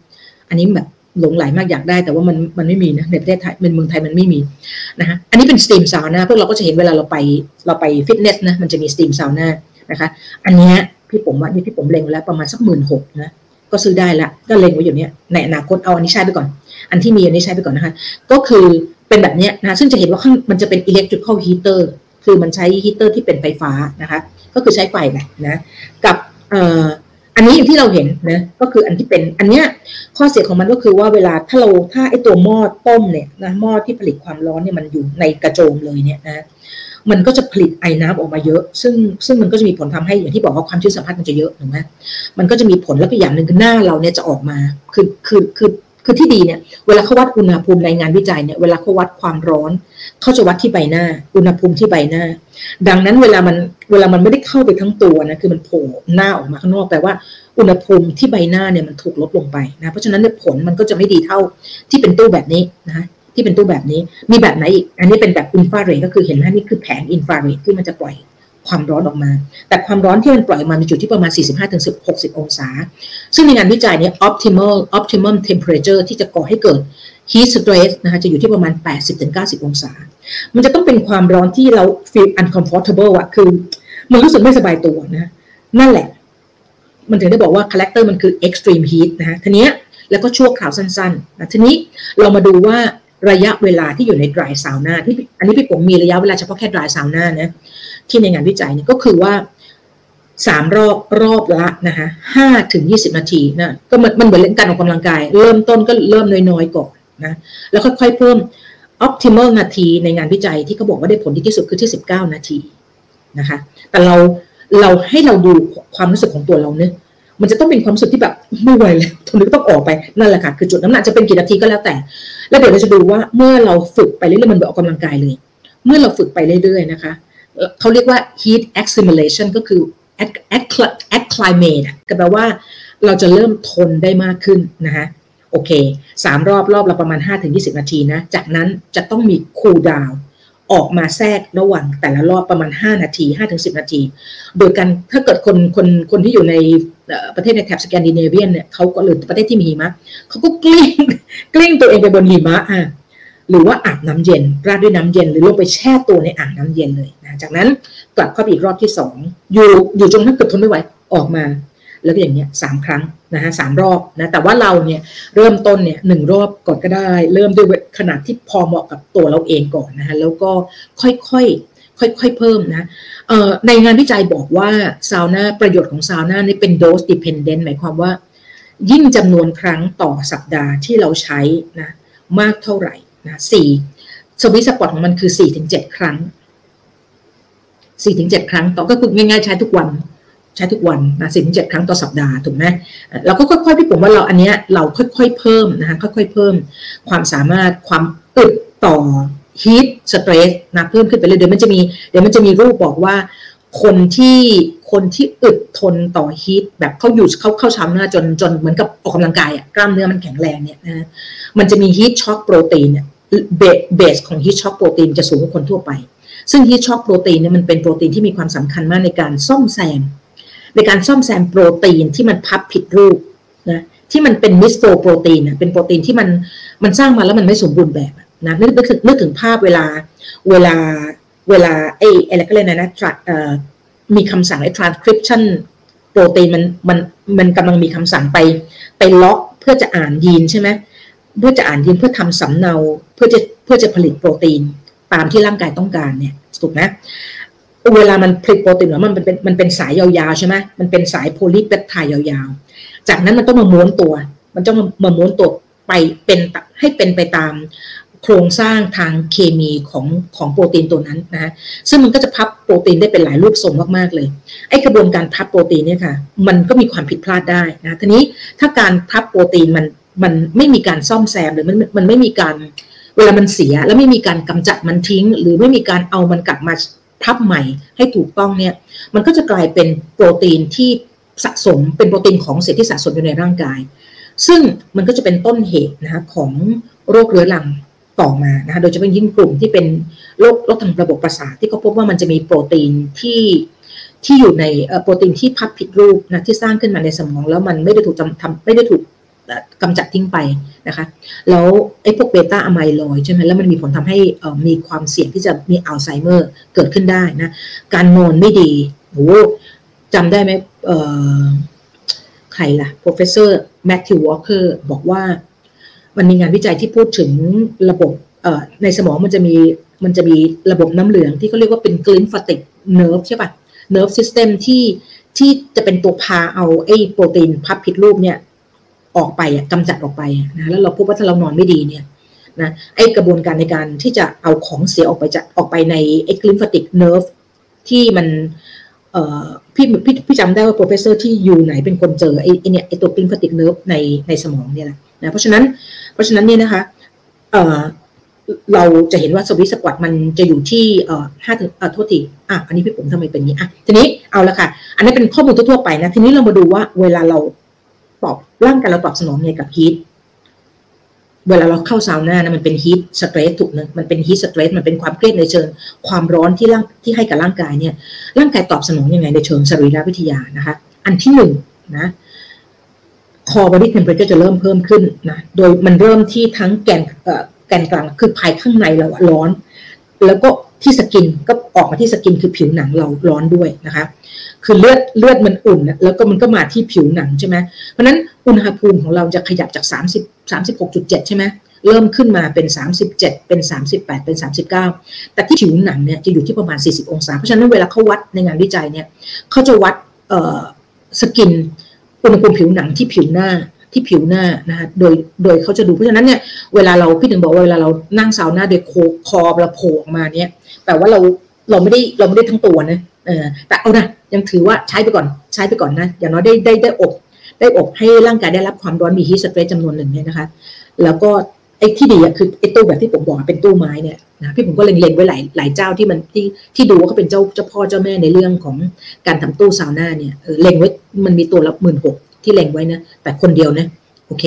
อันนี้แบบหลงไหลมากอยากได้แต่ว่ามันมันไม่มีนะในประเทศไทยเป็นเมืองไทยมันไม่มีนะคะอันนี้เป็น steam ซาวน่าพวกเราก็จะเห็นเวลาเราไปเราไปฟิตเนสนะมันจะมี steam ซาวน่านะคะ อันนี้ พี่ผมว่านี่พี่ผมเล็งแล้วประมาณสักหมื่นหกนะก็ซื้อได้ละก็เล็งไว้อยู่เนี้ยในอนาคตเอาอันนี้ใช้ไปก่อน อันที่มีอันนี้ใช้ไปก่อนนะคะ ก็คือเป็นแบบเนี้ยนะซึ่งจะเห็นว่าข้างมันจะเป็น electrical heater คือมันใช้ฮีเตอร์ที่เป็นไฟฟ้านะคะ ก็คือใช้ไฟแหละนะ กับอันนี้ที่เราเห็นนะก็คืออันที่เป็นอันเนี้ยข้อเสียของมันก็คือว่าเวลาถ้าเราถ้าไอตัวหม้อต้มเนี่ยนะหม้อที่ผลิตความร้อนเนี่ยมันอยู่ในกระโจมเลยเนี่ยนะ มันก็จะผลิตไอ้น้ำออกมาเยอะ ซึ่งซึ่งมันก็จะมีผลทำให้อย่างที่บอกว่าความชื้นสัมผัสมันจะเยอะถูกไหมมันก็จะมีผลแล้วก็อย่างหนึ่งคือหน้าเราเนี่ยจะออกมาคือคือคือคือที่ดีเนี่ยเวลาเขาวัดอุณหภูมิในงานวิจัยเนี่ยเวลาเขาวัดความร้อนเขาจะวัดที่ใบหน้า อุณหภูมิที่ใบหน้า ดังนั้นเวลามันเวลามันไม่ได้เข้าไปทั้งตัวนะคือมันโผล่หน้าออกมาข้างนอกแปลว่าอุณหภูมิที่ใบหน้าเนี่ยมันถูกลดลงไปนะเพราะฉะนั้นผลมันก็จะไม่ดีเท่าที่เป็นตู้แบบนี้นะ ที่เป็นตู้แบบนี้ มีแบบไหนอีก อันนี้เป็นแบบอินฟราเรดก็คือเห็นไหมนี่คือแผงอินฟราเรดที่มันจะปล่อยความร้อนออกมา แต่ความร้อนที่มันปล่อยมาในจุดที่ประมาณ 45-60 องศา ซึ่งในงานวิจัยนี้ optimal optimum temperature ที่จะก่อให้เกิด heat stress นะคะจะอยู่ที่ประมาณ 80-90 องศา มันจะต้องเป็นความร้อนที่เรา feel uncomfortable อะคือ มันรู้สึกไม่สบายตัวนะ นั่นแหละ มันถึงได้บอกว่า character มันคือ extreme heat นะคะทีนี้แล้วก็ชั่วคราวสั้นๆนะทีนี้เรามาดูว่า ระยะเวลาที่อยู่ใน dry sauna ที่อันนี้พี่ผมมีระยะเวลาเฉพาะแค่ dry sauna นะที่ในงานวิจัยนี่ก็คือว่าสามรอบรอบละนะคะห้าถึงยี่สิบนาทีนะก็มันมันเหมือนเล่นการออกกำลังกาย เริ่มต้นก็เริ่มน้อยๆก่อนนะแล้วค่อยๆเพิ่ม optimal นาทีในงานวิจัยที่เขาบอกว่าได้ผลดีที่สุดคือที่สิบเก้านาทีนะคะ แต่เราเราให้เราดูความรู้สึกของตัวเราเนะ มันจะต้องเป็นความรู้สึกที่แบบไม่ไหวแล้วทนนี้ต้องออกไปนั่นแหละค่ะคือจุดน้ำหนักจะเป็นกี่นาทีก็แล้วแต่ แล้วเดี๋ยวเราจะดูว่าเมื่อเราฝึกไปเรื่อยๆมันแบบออกกำลังกายเลย เมื่อเราฝึกไปเรื่อยๆนะคะเขาเรียกว่า heat accumulation ก็คือ acclimate ก็แปลว่าเราจะเริ่มทนได้มากขึ้นนะคะโอเคสามรอบรอบละประมาณ 5-20 นาทีนะ จากนั้นจะต้องมี cool down ออกมาแทรกระหว่างแต่ละรอบประมาณ 5 นาที 5-10 นาที โดยการถ้าเกิดคนคนคนที่อยู่ใน ประเทศในแถบสแกนดิเนเวียนเนี่ยเขาก็หรือประเทศที่มีหิมะเขาก็กลิ้งกลิ้งตัวเองไปบนหิมะอะหรือว่าอาบน้ำเย็น ราดด้วยน้ำเย็น หรือลงไปแช่ตัวในอ่างน้ำเย็นเลยนะจากนั้นกลับเข้าไปอีกรอบที่สองอยู่อยู่จนถ้าเกิดทนไม่ไหวออกมา แล้วก็อย่างเงี้ยสามครั้งนะฮะสามรอบนะแต่ว่าเราเนี่ยเริ่มต้นเนี่ยหนึ่งรอบก่อนก็ได้ เริ่มด้วยขนาดที่พอเหมาะกับตัวเราเองก่อนนะฮะแล้วก็ค่อยๆ ค่อยๆเพิ่มนะในงานวิจัยบอกว่าซาวน่าประโยชน์ของซาวน่านี่เป็น dose dependent หมายความว่า ยิ่งจำนวนครั้งต่อสัปดาห์ที่เราใช้นะมากเท่าไหร่นะสี่สวิตสปอร์ตของมันคือสี่ถึงเจ็ดครั้งสี่ถึงเจ็ดครั้งต่อก็คือง่ายๆใช้ทุกวันใช้ทุกวันนะสี่ถึงเจ็ดครั้งต่อสัปดาห์ถูกไหมเราก็ค่อยๆพี่ผมว่าเราอันเนี้ยเราค่อยๆเพิ่มนะคะค่อยๆเพิ่ม ความสามารถความอึดต่อ heat stress นะเพิ่มขึ้นไปเลยเดี๋ยวมันจะมีเดี๋ยวมันจะมีรูปบอกว่า คนที่คนที่อึดทนต่อ heat แบบเขาอยู่เขาเข้าช้ำเนื้อจนจนเหมือนกับออกกำลังกายอะกล้ามเนื้อมันแข็งแรงเนี่ยนะมันจะมี heat shock protein เนี่ย base ของ heat shock protein จะสูงกว่าคนทั่วไป ซึ่ง heat shock protein เนี่ยมันเป็นโปรตีนที่มีความสำคัญมากในการซ่อมแซม ในการซ่อมแซมโปรตีนที่มันพับผิดรูปนะที่มันเป็น misfolded protein เป็นโปรตีนที่มันมันสร้างมาแล้วมันไม่สมบูรณ์แบบ นะนึกนึกถึงนึกถึงภาพเวลาเวลาเวลาไอ้อะไรก็เลยนะนะมีคำสั่งไอ้ transcription โปรตีนมันมันมันกำลังมีคำสั่งไป ไปล็อกเพื่อจะอ่านยีนใช่ไหมเพื่อจะอ่านยีนเพื่อทำสำเนาเพื่อจะเพื่อจะผลิตโปรตีนตามที่ร่างกายต้องการเนี่ยถูกไหมเวลามันผลิตโปรตีนหรือมันเป็นมันเป็นสายยาวๆใช่ไหมมันเป็นสายโพลีเปปไทด์ยาวๆ จากนั้นมันต้องมาม้วนตัว มันต้องมาม้วนตัวไปเป็นให้เป็นไปตาม โครงสร้างทางเคมีของของโปรตีนตัวนั้นนะซึ่งมันก็จะพับโปรตีนได้เป็นหลายรูปทรงมากๆเลย ไอ้กระบวนการพับโปรตีนเนี่ยค่ะ มันก็มีความผิดพลาดได้นะทีนี้ถ้าการพับโปรตีนมันมันไม่มีการซ่อมแซมหรือมันมันไม่มีการเวลามันเสีย แล้วไม่มีการกำจัดมันทิ้ง หรือไม่มีการเอามันกลับมาพับใหม่ให้ถูกต้องเนี่ย มันก็จะกลายเป็นโปรตีนที่สะสมเป็นโปรตีนของเศษที่สะสมอยู่ในร่างกาย ซึ่งมันก็จะเป็นต้นเหตุนะคะของโรคเรื้อรัง ต่อมานะคะโดยเฉพาะยิ่งกลุ่มที่เป็นโรคโรคทางระบบประสาทที่เขาพบว่ามันจะมีโปรตีนที่ที่อยู่ในโปรตีนที่พับผิดรูปนะที่สร้างขึ้นมาในสมองแล้วมันไม่ได้ถูกทำไม่ได้ถูกกำจัดทิ้งไปนะคะ แล้วไอ้พวกเบต้าอะไมลอยใช่ไหมแล้วมันมีผลทำให้มีความเสี่ยงที่จะมีอัลไซเมอร์เกิดขึ้นได้นะ การนอนไม่ดีโหจำได้ไหมใครล่ะ professor Matthew Walker บอกว่า มันมีงานวิจัยที่พูดถึงระบบในสมองมันจะมีมันจะมีระบบน้ำเหลืองที่เขาเรียกว่าเป็น glymphatic nerve ใช่ปะ nerve system ที่ที่จะเป็นตัวพาเอาไอ้โปรตีนพับผิดรูปเนี่ยออกไปกำจัดออกไปนะแล้วเราพบว่าถ้าเรานอนไม่ดีเนี่ยนะไอ้กระบวนการในการที่จะเอาของเสียออกไปจะออกไปในไอ้ glymphatic nerve ที่มันเอ่อพี่พี่พี่จำได้ว่า professor ที่อยู่ไหนเป็นคนเจอไอ้เนี่ยไอ้ตัว glymphatic nerve ในในสมองเนี่ยแหละ นะเพราะฉะนั้นเพราะฉะนั้นเนี่ยนะคะเออเราจะเห็นว่า sweet spot มันจะอยู่ที่ห้าถึงอ่อโทษทีอะอันนี้พี่ผมทำไมเป็นนี้อะทีนี้เอาละค่ะ อันนี้เป็นข้อมูลทั่วไปนะทีนี้เรามาดูว่าเวลาเราตอบร่างกายเราตอบสนองไงกับ heat เวลาเราเข้าซาวน่านะมันเป็น heat stress ถูกนะมันเป็น heat stress มันเป็นความเครียดในเชิงความร้อนที่ร่างที่ให้กับร่างกายเนี่ย ร่างกายตอบสนองยังไงในเชิงสรีรวิทยานะคะ อันที่หนึ่งนะ พอเจอร์จะเริ่มเพิ่มขึ้นนะ โดยมันเริ่มที่ทั้งแกนแกนกลางคือภายข้างในเราร้อน แล้วก็ที่สกินก็ออกมาที่สกินคือผิวหนังเราร้อนด้วยนะคะ คือเลือดเลือดมันอุ่น แล้วก็มันก็มาที่ผิวหนังใช่ไหมเพราะนั้นอุณหภูมิของเราจะขยับจาก 30 36.7 ใช่ไหมเริ่มขึ้นมาเป็น 37 เป็น 38 เป็น 39 แต่ที่ผิวหนังเนี่ยจะอยู่ที่ประมาณ 40 องศา เพราะฉะนั้นเวลาเขาวัดในงานวิจัยเนี่ยเขาจะวัด skin อุณหภูมิผิวหนังที่ผิวหน้าที่ผิวหน้านะคะโดยโดยเขาจะดูเพราะฉะนั้นเนี่ยเวลาเราพี่ถึงบอกว่าเวลาเรานั่งซาวน่าโดยโคคอเราโผล่ออกมาเนี่ยแต่ว่าเราเราไม่ได้เราไม่ได้ทั้งตัวนะเออแต่เอานะยังถือว่าใช้ไปก่อนใช้ไปก่อนนะอย่างน้อยได้ได้ได้อบได้อบให้ร่างกายได้รับความร้อนมี heat stress จำนวนหนึ่งเนี่ยนะคะ แล้วก็ ไอ้ที่ดีอะคือไอ้ตู้แบบที่ผมบอกเป็นตู้ไม้เนี่ยนะพี่ผมก็เล็งๆไว้หลายหลายเจ้าที่มันที่ที่ดูว่าเขาเป็นเจ้าเจ้าพ่อเจ้าแม่ในเรื่องของการทำตู้ซาวน่าเนี่ยเออเล็งไว้มันมีตัวละหมื่นหกที่เล็งไว้นะแต่คนเดียวนะโอเค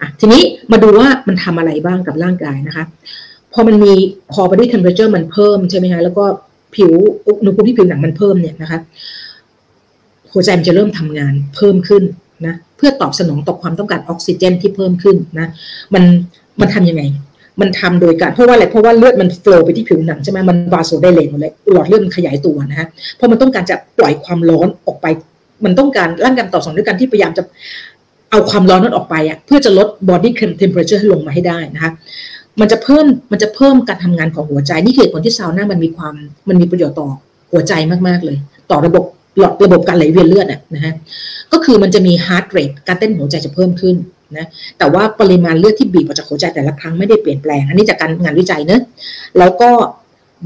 อะทีนี้มาดูว่ามันทำอะไรบ้างกับร่างกายนะคะพอมันมีพอ body temperature มันเพิ่มใช่ไหมคะแล้วก็ผิวอุณหภูมิที่ผิวหนังมันเพิ่มเนี่ยนะคะหัวใจมันจะเริ่มทำงานเพิ่มขึ้นนะเพื่อตอบสนองต่อความต้องการออกซิเจนที่เพิ่มขึ้นนะมัน มันทำยังไง มันทำโดยการเพราะว่าอะไรเพราะว่าเลือดมันโฟลไปที่ผิวหนังใช่ไหมมันวาโซไดเลตหมดเลยหลอดเลือดมันขยายตัวนะฮะเพราะมันต้องการจะปล่อยความร้อนออกไป มันต้องการร่างกายตอบสนองด้วยการที่พยายามจะเอาความร้อนนั้นออกไปอะเพื่อจะลด body temperature ให้ลงมาให้ได้นะคะมันจะเพิ่มมันจะเพิ่มการทำงานของหัวใจ นี่คือผลที่ซาวน่ามันมีความมันมีประโยชน์ต่อหัวใจมากๆเลย ต่อระบบหลอดระบบการไหลเวียนเลือดนะฮะก็คือมันจะมี heart rate การเต้นหัวใจจะเพิ่มขึ้น นะแต่ว่าปริมาณเลือดที่บีบออกจากหัวใจแต่ละครั้งไม่ได้เปลี่ยนแปลง อันนี้จากการงานวิจัยเนะแล้วก็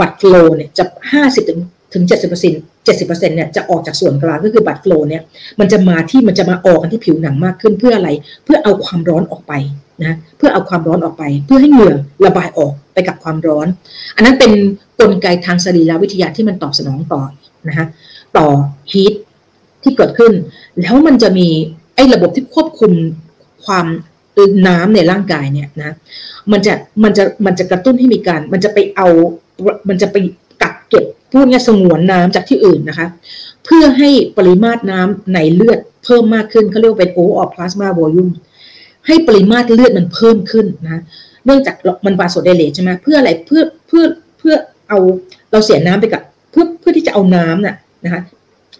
บัตรโฟลเนี่ยจะ 50ถึงถึง 70เปอร์เซ็นต์70เปอร์เซ็นต์เนี่ยจะออกจากส่วนกลางก็คือบัตรโฟลเนี่ยมันจะมาที่มันจะมาออกกันที่ผิวหนังมากขึ้นเพื่ออะไรเพื่อเอาความร้อนออกไปนะเพื่อเอาความร้อนออกไป เพื่อให้เหงื่อระบายออกไปกับความร้อน อันนั้นเป็นนกลไกทางสรีรวิทยาที่มันตอบสนองต่อนะคะต่อฮีทที่เกิดขึ้น แล้วมันจะมีไอ้ระบบที่ควบคุม ความน้ำในร่างกายเนี่ยนะมันจะมันจะมันจะกระตุ้นให้มีการ มันจะไปเอามันจะไปกักเก็บพูดง่ายสงวนน้ำจากที่อื่นนะคะ เพื่อให้ปริมาตรน้ำในเลือดเพิ่มมากขึ้นเขาเรียกว่าเป็น overall plasma volume ให้ปริมาตรเลือดมันเพิ่มขึ้นนะเนื่องจากมันวาโซเดเลตใช่ไหมเพื่ออะไรเพื่อเพื่อเพื่อเอาเราเสียน้ำไปกับ เพื่อเพื่อที่จะเอาน้ำน่ะนะคะ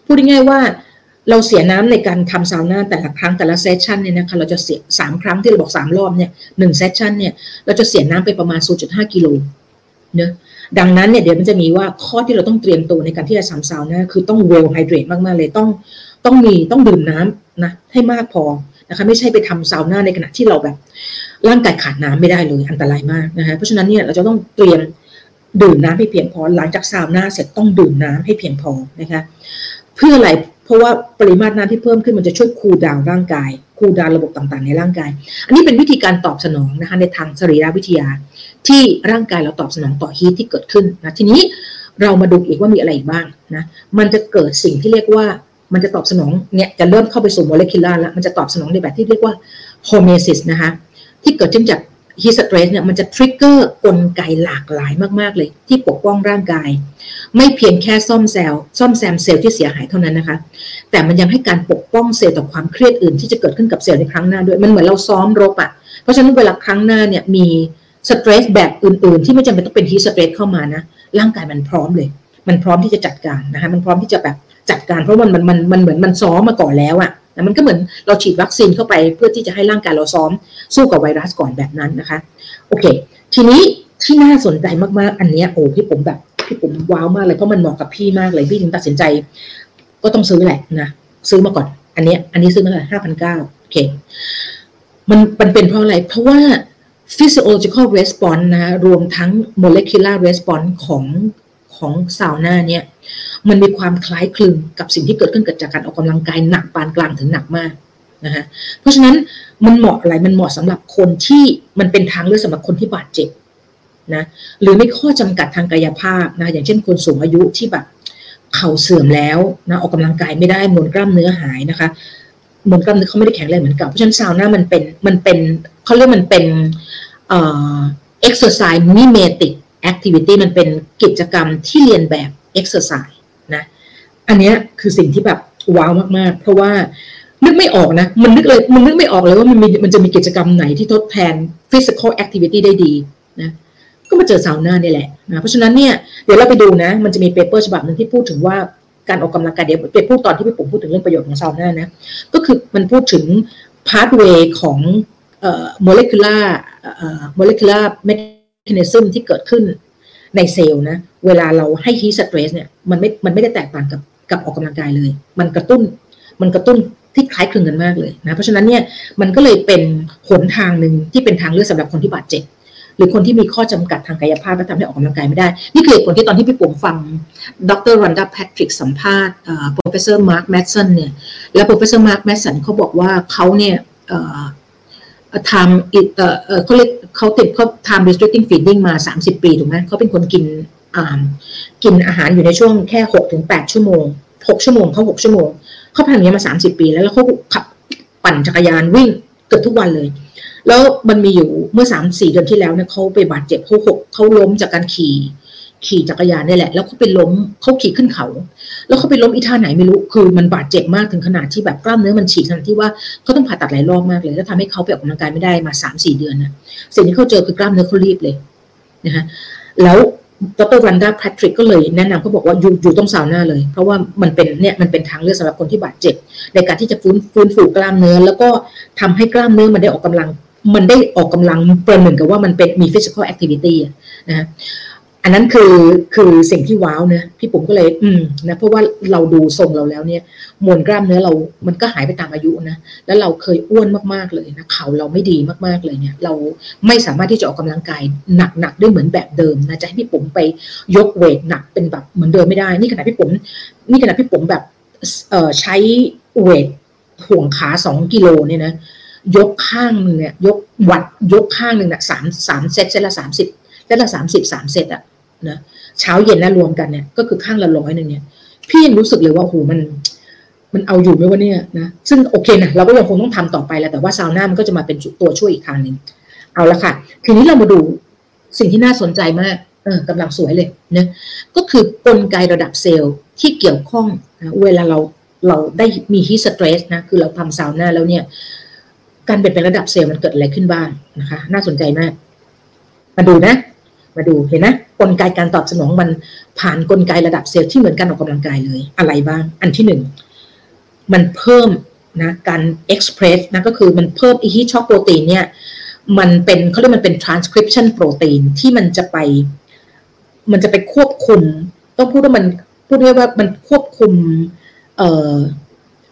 พูดง่ายๆว่า เราเสียน้ำในการทำซาวน่าแต่ละครั้งแต่ละ session เนี่ยนะคะเราจะเสียสามครั้งที่เราบอกสามรอบเนี่ยหนึ่ง session เนี่ยเราจะเสียน้ำไปประมาณ 0.5 กิโลเนะดังนั้นเนี่ยเดี๋ยวมันจะมีว่าข้อที่เราต้องเตรียมตัวในการที่จะทำซาวน่าคือต้อง well hydrate มากๆเลยต้องต้องมีต้องดื่มน้ำนะให้มากพอนะคะไม่ใช่ไปทำซาวน่าในขณะที่เราแบบ ร่างกายขาดน้ำไม่ได้เลยอันตรายมากนะคะเพราะฉะนั้นเนี่ยเราจะต้องเตรียมดื่มน้ำให้เพียงพอหลังจากซาวน่าเสร็จต้องดื่มน้ำให้เพียงพอนะคะเพื่ออะไร เพราะว่าปริมาตรน้ำที่เพิ่มขึ้นมันจะช่วยคูลดาวร่างกายคูลดาวระบบต่างๆ ในร่างกาย อันนี้เป็นวิธีการตอบสนองนะคะในทางสรีรวิทยา ที่ร่างกายเราตอบสนองต่อฮีทที่เกิดขึ้นนะทีนี้เรามาดูอีกว่ามีอะไรอีกบ้างนะมันจะเกิดสิ่งที่เรียกว่ามันจะตอบสนองเนี่ยจะเริ่มเข้าไปสู่โมเลกุลาร์แล้วมันจะตอบสนองในแบบที่เรียกว่าhormesis นะคะที่เกิดขึ้นจาก heat stress เนี่ยมันจะ trigger กลไกหลากหลายมากๆเลย ที่ปกป้องร่างกาย ไม่เพียงแค่ซ่อมแซลซ่อมแซมเซลล์ที่เสียหายเท่านั้นนะคะ แต่มันยังให้การปกป้องเซลล์ต่อความเครียดอื่นที่จะเกิดขึ้นกับเซลล์ในครั้งหน้าด้วยมันเหมือนเราซ้อมรบอะ่ะเพราะฉะนั้นเวลาครั้งหน้าเนี่ยมี stress แบบอื่น ๆ ที่ไม่จำเป็นต้องเป็น heat stress เข้ามานะร่างกายมันพร้อมเลย มันพร้อมที่จะจัดการนะคะมันพร้อมที่จะแบบจัดการเพราะมันมันมันมันเหมือนมันซ้อมมาก่อนแล้วอะ่ะ มันก็เหมือนเราฉีดวัคซีนเข้าไปเพื่อที่จะให้ร่างกายเราซ้อมสู้กับไวรัสก่อนแบบนั้นนะคะ โอเค ทีนี้ที่น่าสนใจมากๆ อันนี้โอ้พี่ผมแบบพี่ผมว้าวมากเลยเพราะมันเหมาะกับพี่มากเลยพี่ถึงตัดสินใจ ก็ต้องซื้อแหละนะซื้อมาก่อน อันนี้อันนี้ซื้อมาห้าพันเก้าโอเคมันมันเป็นเพราะอะไร เพราะว่า physiological response นะรวมทั้ง molecular response ของ ของซาวน่าเนี่ยมันมีความคล้ายคลึงกับสิ่งที่เกิดขึ้นเกิดจากการออกกำลังกายหนักปานกลางถึงหนักมากนะฮะเพราะฉะนั้นมันเหมาะอะไรมันเหมาะสำหรับคนที่มันเป็นทางเลือกสำหรับคนที่บาดเจ็บนะหรือไม่ข้อจำกัดทางกายภาพนะอย่างเช่นคนสูงอายุที่แบบเข่าเสื่อมแล้วนะออกกำลังกายไม่ได้มวลกล้ามเนื้อหายนะคะมวลกล้ามเนื้อเขาไม่ได้แข็งแรงเหมือนเก่าเพราะฉะนั้นซาวน่ามันเป็นมันเป็นเขาเรียกมันเป็นเอ่อ exercise mimetic activity มันเป็นกิจกรรมที่เลียนแบบ exercise นะ อันนี้คือสิ่งที่แบบว้าวมากๆ เพราะว่านึกไม่ออกนะ มันนึกเลยมันนึกไม่ออกเลยว่ามันมีมันจะมีกิจกรรมไหนที่ทดแทน physical activity ได้ดีนะก็มาเจอซาวน่านี่แหละนะเพราะฉะนั้นเนี่ยเดี๋ยวเราไปดูนะ มันจะมี paper ฉบับหนึ่งที่พูดถึงว่าการออกกำลังกายเดี๋ยวไปพูดตอนที่พี่ผมพูดถึงเรื่องประโยชน์ของซาวน่านะก็คือมันพูดถึง pathway ของเอ่อ molecular เอ่อ molecular mechanism ที่เกิดขึ้นในเซลล์นะ เวลาเราให้ heat stress เนี่ยมันไม่มันไม่ได้แตกต่างกับกับออกกำลังกายเลย มันกระตุ้นมันกระตุ้นที่คล้ายคลึงกันมากเลยนะ เพราะฉะนั้นเนี่ยมันก็เลยเป็นหนทางหนึ่งที่เป็นทางเลือกสำหรับคนที่บาดเจ็บหรือคนที่มีข้อจำกัดทางกายภาพและทำให้ออกกำลังกายไม่ได้ นี่คือผลที่ตอนที่พี่ปุ๋มฟัง ดรรันดาแพทริกสัมภาษณ์ professor Mark Madsen เนี่ย และ professor Mark Madsen เขาบอกว่าเขาเนี่ย ทำเขาเรียกเขาติดเขา time restricting feeding มา 30 ปีถูกไหมเขาเป็นคนกินกินอาหารอยู่ในช่วงแค่6ถึง8ชั่วโมง 6 ชั่วโมงเขา6ชั่วโมงเขาทำอย่างนี้มาสามสิบปีแล้วแล้วเขาขับปั่นจักรยานวิ่งเกือบทุกวันเลย แล้วมันมีอยู่เมื่อสามสี่เดือนที่แล้วเนี่ยเขาไปบาดเจ็บเขาหกเขาล้มจากการขี่ ขี่จักรยานนี่แหละ แล้วเขาไปล้มเขาขี่ขึ้นเขา แล้วเขาไปล้มอีท่าไหนไม่รู้ คือมันบาดเจ็บมากถึงขนาดที่แบบกล้ามเนื้อมันฉีกขนาดที่ว่าเขาต้องผ่าตัดหลายรอบมากเลย แล้วทำให้เขาไปออกกำลังกายไม่ได้มาสามสี่เดือนนะสิ่งที่เขาเจอคือกล้ามเนื้อเขารีบเลยนะฮะแล้วดรรันดาแพทริกก็เลยแนะนำเขาบอกว่าอยู่อยู่ต้องซาวน่าเลย เพราะว่ามันเป็นเนี่ยมันเป็นทางเลือกสำหรับคนที่บาดเจ็บ ในการที่จะฟื้นฟื้นฟูกล้ามเนื้อ แล้วก็ทำให้กล้ามเนื้อมันได้ออกกำลัง มันได้ออกกำลังประหมือนกับว่ามันเป็นมี physical activity นะฮะ อันนั้นคือคือสิ่งที่ว้าวเนะพี่ปุ๋มก็เลย อืมนะเพราะว่าเราดูทรงเราแล้วเนี่ย มวลกล้ามเนื้อเรา มันก็หายไปตามอายุนะแล้วเราเคยอ้วนมากๆเลยนะเข่าเราไม่ดีมากๆเลยเนี่ย เราไม่สามารถที่จะออกกำลังกายหนักๆได้เหมือนแบบเดิมนะจะให้พี่ปุ๋มไปยกเวทหนักเป็นแบบเหมือนเดิมไม่ได้นี่ขณะพี่ปุ๋มนี่ขณะพี่ปุ๋มแบบเอ่อใช้เวทห่วงขาสองกิโลเนี่ยนะยกข้างนึงเนี่ยยกวัดยกข้างหนึ่งเนี่ยสามสามเซตเซตละสามสิบเซตละสามสิบสามเซตอะ นะเช้าเย็นนะรวมกันเนี่ยก็คือข้างละร้อยหนึ่งเนี่ย พี่ยังรู้สึกเลยว่าโอ้โหมัน มันเอาอยู่ไหมวะเนี่ยนะซึ่งโอเคนะเราก็ยังคงต้องทำต่อไปแหละแต่ว่าซาวน่ามันก็จะมาเป็นตัวช่วยอีกทางหนึ่งเอาละค่ะ ทีนี้เรามาดูสิ่งที่น่าสนใจมากเออกำลังสวยเลยนะก็คือกลไกระดับเซลล์ที่เกี่ยวข้องนะเวลาเราเราได้มี heat stress นะคือเราทำซาวน่าแล้วเนี่ย การเปลี่ยนแปลงระดับเซลล์มันเกิดอะไรขึ้นบ้างนะคะ น่าสนใจมาก มาดูนะ มาดูเห็นนะกลไกการตอบสนองมันผ่านกลไกระดับเซลล์ที่เหมือนกับออกกำลังกายเลยอะไรบ้าง อันที่หนึ่งมันเพิ่มนะการ express นะก็คือมันเพิ่มอีฮีช็อกโปรตีนเนี่ยมันเป็นเขาเรียกมันเป็น transcription โปรตีนที่มันจะไป มันจะไปควบคุม ต้องพูดว่ามันพูดได้ว่ามันควบคุม เอ่อ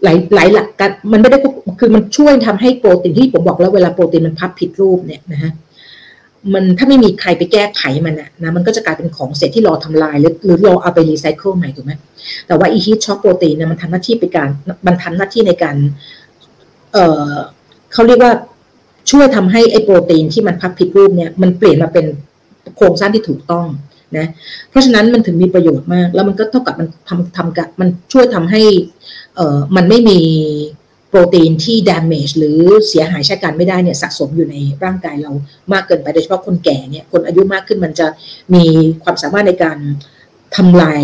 หลายหลายหลักการมันไม่ได้คือมันช่วยทำให้โปรตีนที่ผมบอกแล้วเวลาโปรตีนมันพับผิดรูปเนี่ยนะฮะ มันถ้าไม่มีใครไปแก้ไขมันอะนะมันก็จะกลายเป็นของเศษที่รอทำลาย หรือหรือรอเอาไปรีไซเคิลใหม่ถูกไหมแต่ว่าอีฮีทช็อกโปรตีนเนี่ยมันทำหน้าที่ไปการมันทำหน้าที่ในการ เอ่อเขาเรียกว่าช่วยทำให้ไอ้โปรตีนที่มันพับผิดรูปเนี่ยมันเปลี่ยนมาเป็นโครงสร้างที่ถูกต้องนะเพราะฉะนั้นมันถึงมีประโยชน์มาก แล้วมันก็เท่ากับมันทำทำกับมันช่วยทำให้ เอ่อมันไม่มี โปรตีนที่ damage หรือเสียหายใช้การไม่ได้เนี่ยสะสมอยู่ในร่างกายเรามากเกินไปโดยเฉพาะคนแก่เนี่ยคนอายุมากขึ้นมันจะมีความสามารถในการทำลาย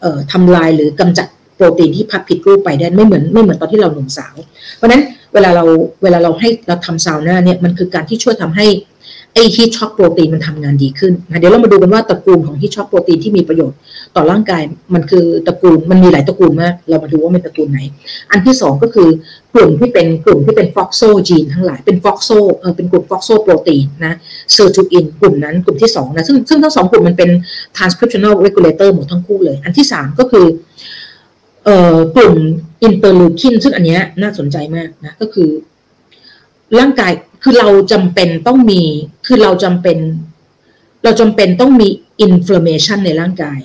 เอ่อทำลายหรือกำจัดโปรตีนที่พับผิดรูปไปได้ไม่เหมือนไม่เหมือนตอนที่เราหนุ่มสาว เพราะฉะนั้นเวลาเราเวลาเราให้เราทำซาวน่าเนี่ยมันคือการที่ช่วยทำให้ ไอ้ heat shock protein มันทำงานดีขึ้นนะเดี๋ยวเรามาดูกันว่าตระกูลของ heat shock protein ที่มีประโยชน์ต่อร่างกายมันคือตระกูลมันมีหลายตระกูลมาก เรามาดูว่าเป็นตระกูลไหน อันที่สองก็คือกลุ่มที่เป็นกลุ่มที่เป็น FOXO gene ทั้งหลายเป็น FOXO เออเป็นกลุ่ม FOXO protein นะ sirtuin กลุ่มนั้นกลุ่มที่สองนะซึ่งซึ่งทั้งสองกลุ่มมันเป็น transcriptional regulator หมดทั้งคู่เลย อันที่สามก็คือเอ่อกลุ่ม interleukin ซึ่งอันเนี้ยน่าสนใจมากนะก็คือร่างกาย คือเราจำเป็นต้องมี คือเราจำเป็น เราจำเป็นต้องมี inflammation ในร่างกาย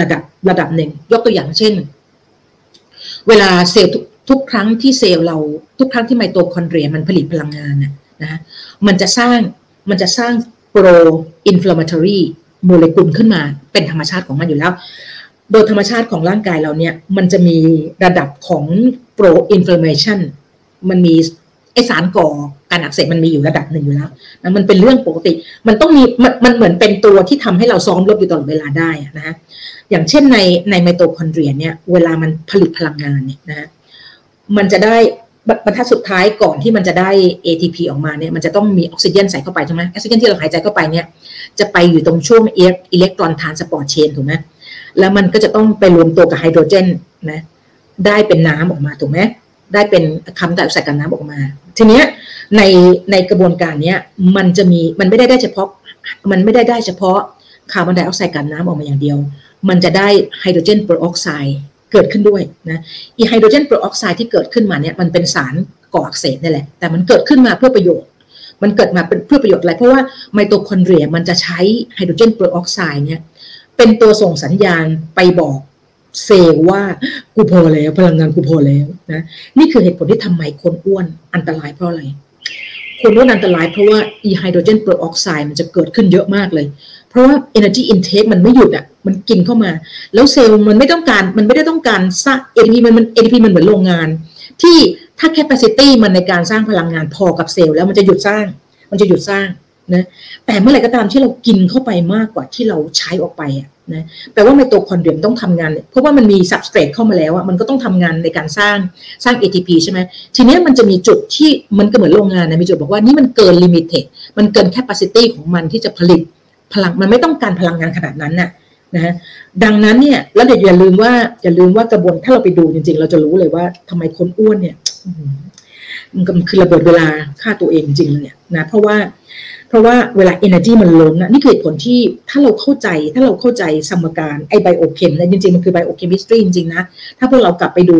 ระดับระดับหนึ่ง ยกตัวอย่างเช่น เวลาเซลล์ทุกครั้งที่เซลล์เราทุกครั้งที่ไมโตคอนเดรียมันผลิตพลังงานนะนะมันจะสร้างมันจะสร้างโปรอินฟลาม a ทอรีโมเลกุลขึ้นมา เป็นธรรมชาติของมันอยู่แล้ว โดยธรรมชาติของร่างกายเราเนี่ย มันจะมีระดับของ pro-inflammation มันมีไอสารก่อ การอักเสบมันมีอยู่ระดับหนึ่งอยู่แล้วนะมันเป็นเรื่องปกติ มันต้องมีมันมันเหมือนเป็นตัวที่ทำให้เราซ้อมรบอยู่ตลอดเวลาได้นะฮะอย่างเช่นในในไมโตคอนเดรียเนี่ยเวลามันผลิตพลังงานเนี่ยนะฮะมันจะได้บรรทัดสุดท้ายก่อนที่มันจะได้ ATP ออกมาเนี่ยมันจะต้องมีออกซิเจนใส่เข้าไปใช่ไหมออกซิเจนที่เราหายใจเข้าไปเนี่ยจะไปอยู่ตรงช่วง electron transport chain ถูกไหมแล้วมันก็จะต้องไปรวมตัวกับไฮโดรเจนนะได้เป็นน้ำออกมาถูกไหมได้เป็นคาร์บอนไดออกไซด์กับน้ำออกมา ทีเนี้ยในในกระบวนการเนี้ยมันจะมีมันไม่ได้ได้เฉพาะมันไม่ได้ได้เฉพาะคาร์บอนไดออกไซด์กับน้ำออกมาอย่างเดียว มันจะได้ไฮโดรเจนเปอร์ออกไซด์เกิดขึ้นด้วยนะอีไฮโดรเจนเปอร์ออกไซด์ที่เกิดขึ้นมาเนี่ยมันเป็นสารก่ออักเสบนี่แหละ แต่มันเกิดขึ้นมาเพื่อประโยชน์ มันเกิดมาเป็นเพื่อประโยชน์อะไรเพราะว่าไมโตคอนเดรียมันจะใช้ไฮโดรเจนเปอร์ออกไซด์เนี่ยเป็นตัวส่งสัญญาณไปบอก เซลล์ว่ากูพอแล้วพลังงานกูพอแล้วนะนี่คือเหตุผลที่ทำไมคนอ้วนอันตรายเพราะอะไรคนอ้วนอันตรายเพราะว่าอีไฮโดรเจนเปอร์ออกไซด์มันจะเกิดขึ้นเยอะมากเลย เพราะว่า energy intake มันไม่หยุดอะมันกินเข้ามา แล้วเซลล์มันไม่ต้องการมันไม่ได้ต้องการสร้าง ATP มันมัน ATP มันเหมือนโรงงาน ที่ถ้า capacity มันในการสร้างพลังงานพอกับเซลล์แล้วมันจะหยุดสร้าง มันจะหยุดสร้าง นะแต่เมื่อไหร่ก็ตามที่เรากินเข้าไปมากกว่าที่เราใช้ออกไปอะนะแปลว่าไมโตคอนเดรียมันต้องทำงาน เพราะว่ามันมี substrate เข้ามาแล้วอะมันก็ต้องทำงานในการสร้างสร้าง ATP ใช่ไหมทีนี้มันจะมีจุดที่มันก็เหมือนโรงงานนะมีจุดบอกว่านี่มันเกิน limited มันเกิน capacity ของมันที่จะผลิตพลังมันไม่ต้องการพลังงานขนาดนั้นน่ะนะดังนั้นเนี่ยแล้วเดี๋ยวอย่าลืมว่าอย่าลืมว่ากระบวนถ้าเราไปดูจริง ๆ เราจะรู้เลยว่าทำไมคนอ้วนเนี่ยมันคือระเบิดเวลาฆ่าตัวเองจริงเลยนะเพราะว่า เพราะว่าเวลา energy มันล้นนะนี่คือผลที่ถ้าเราเข้าใจถ้าเราเข้าใจสมการไอไบโอเคมนะจริงๆ มันคือไบโอเคมิสตรีจริงๆนะถ้าพวกเรากลับไปดู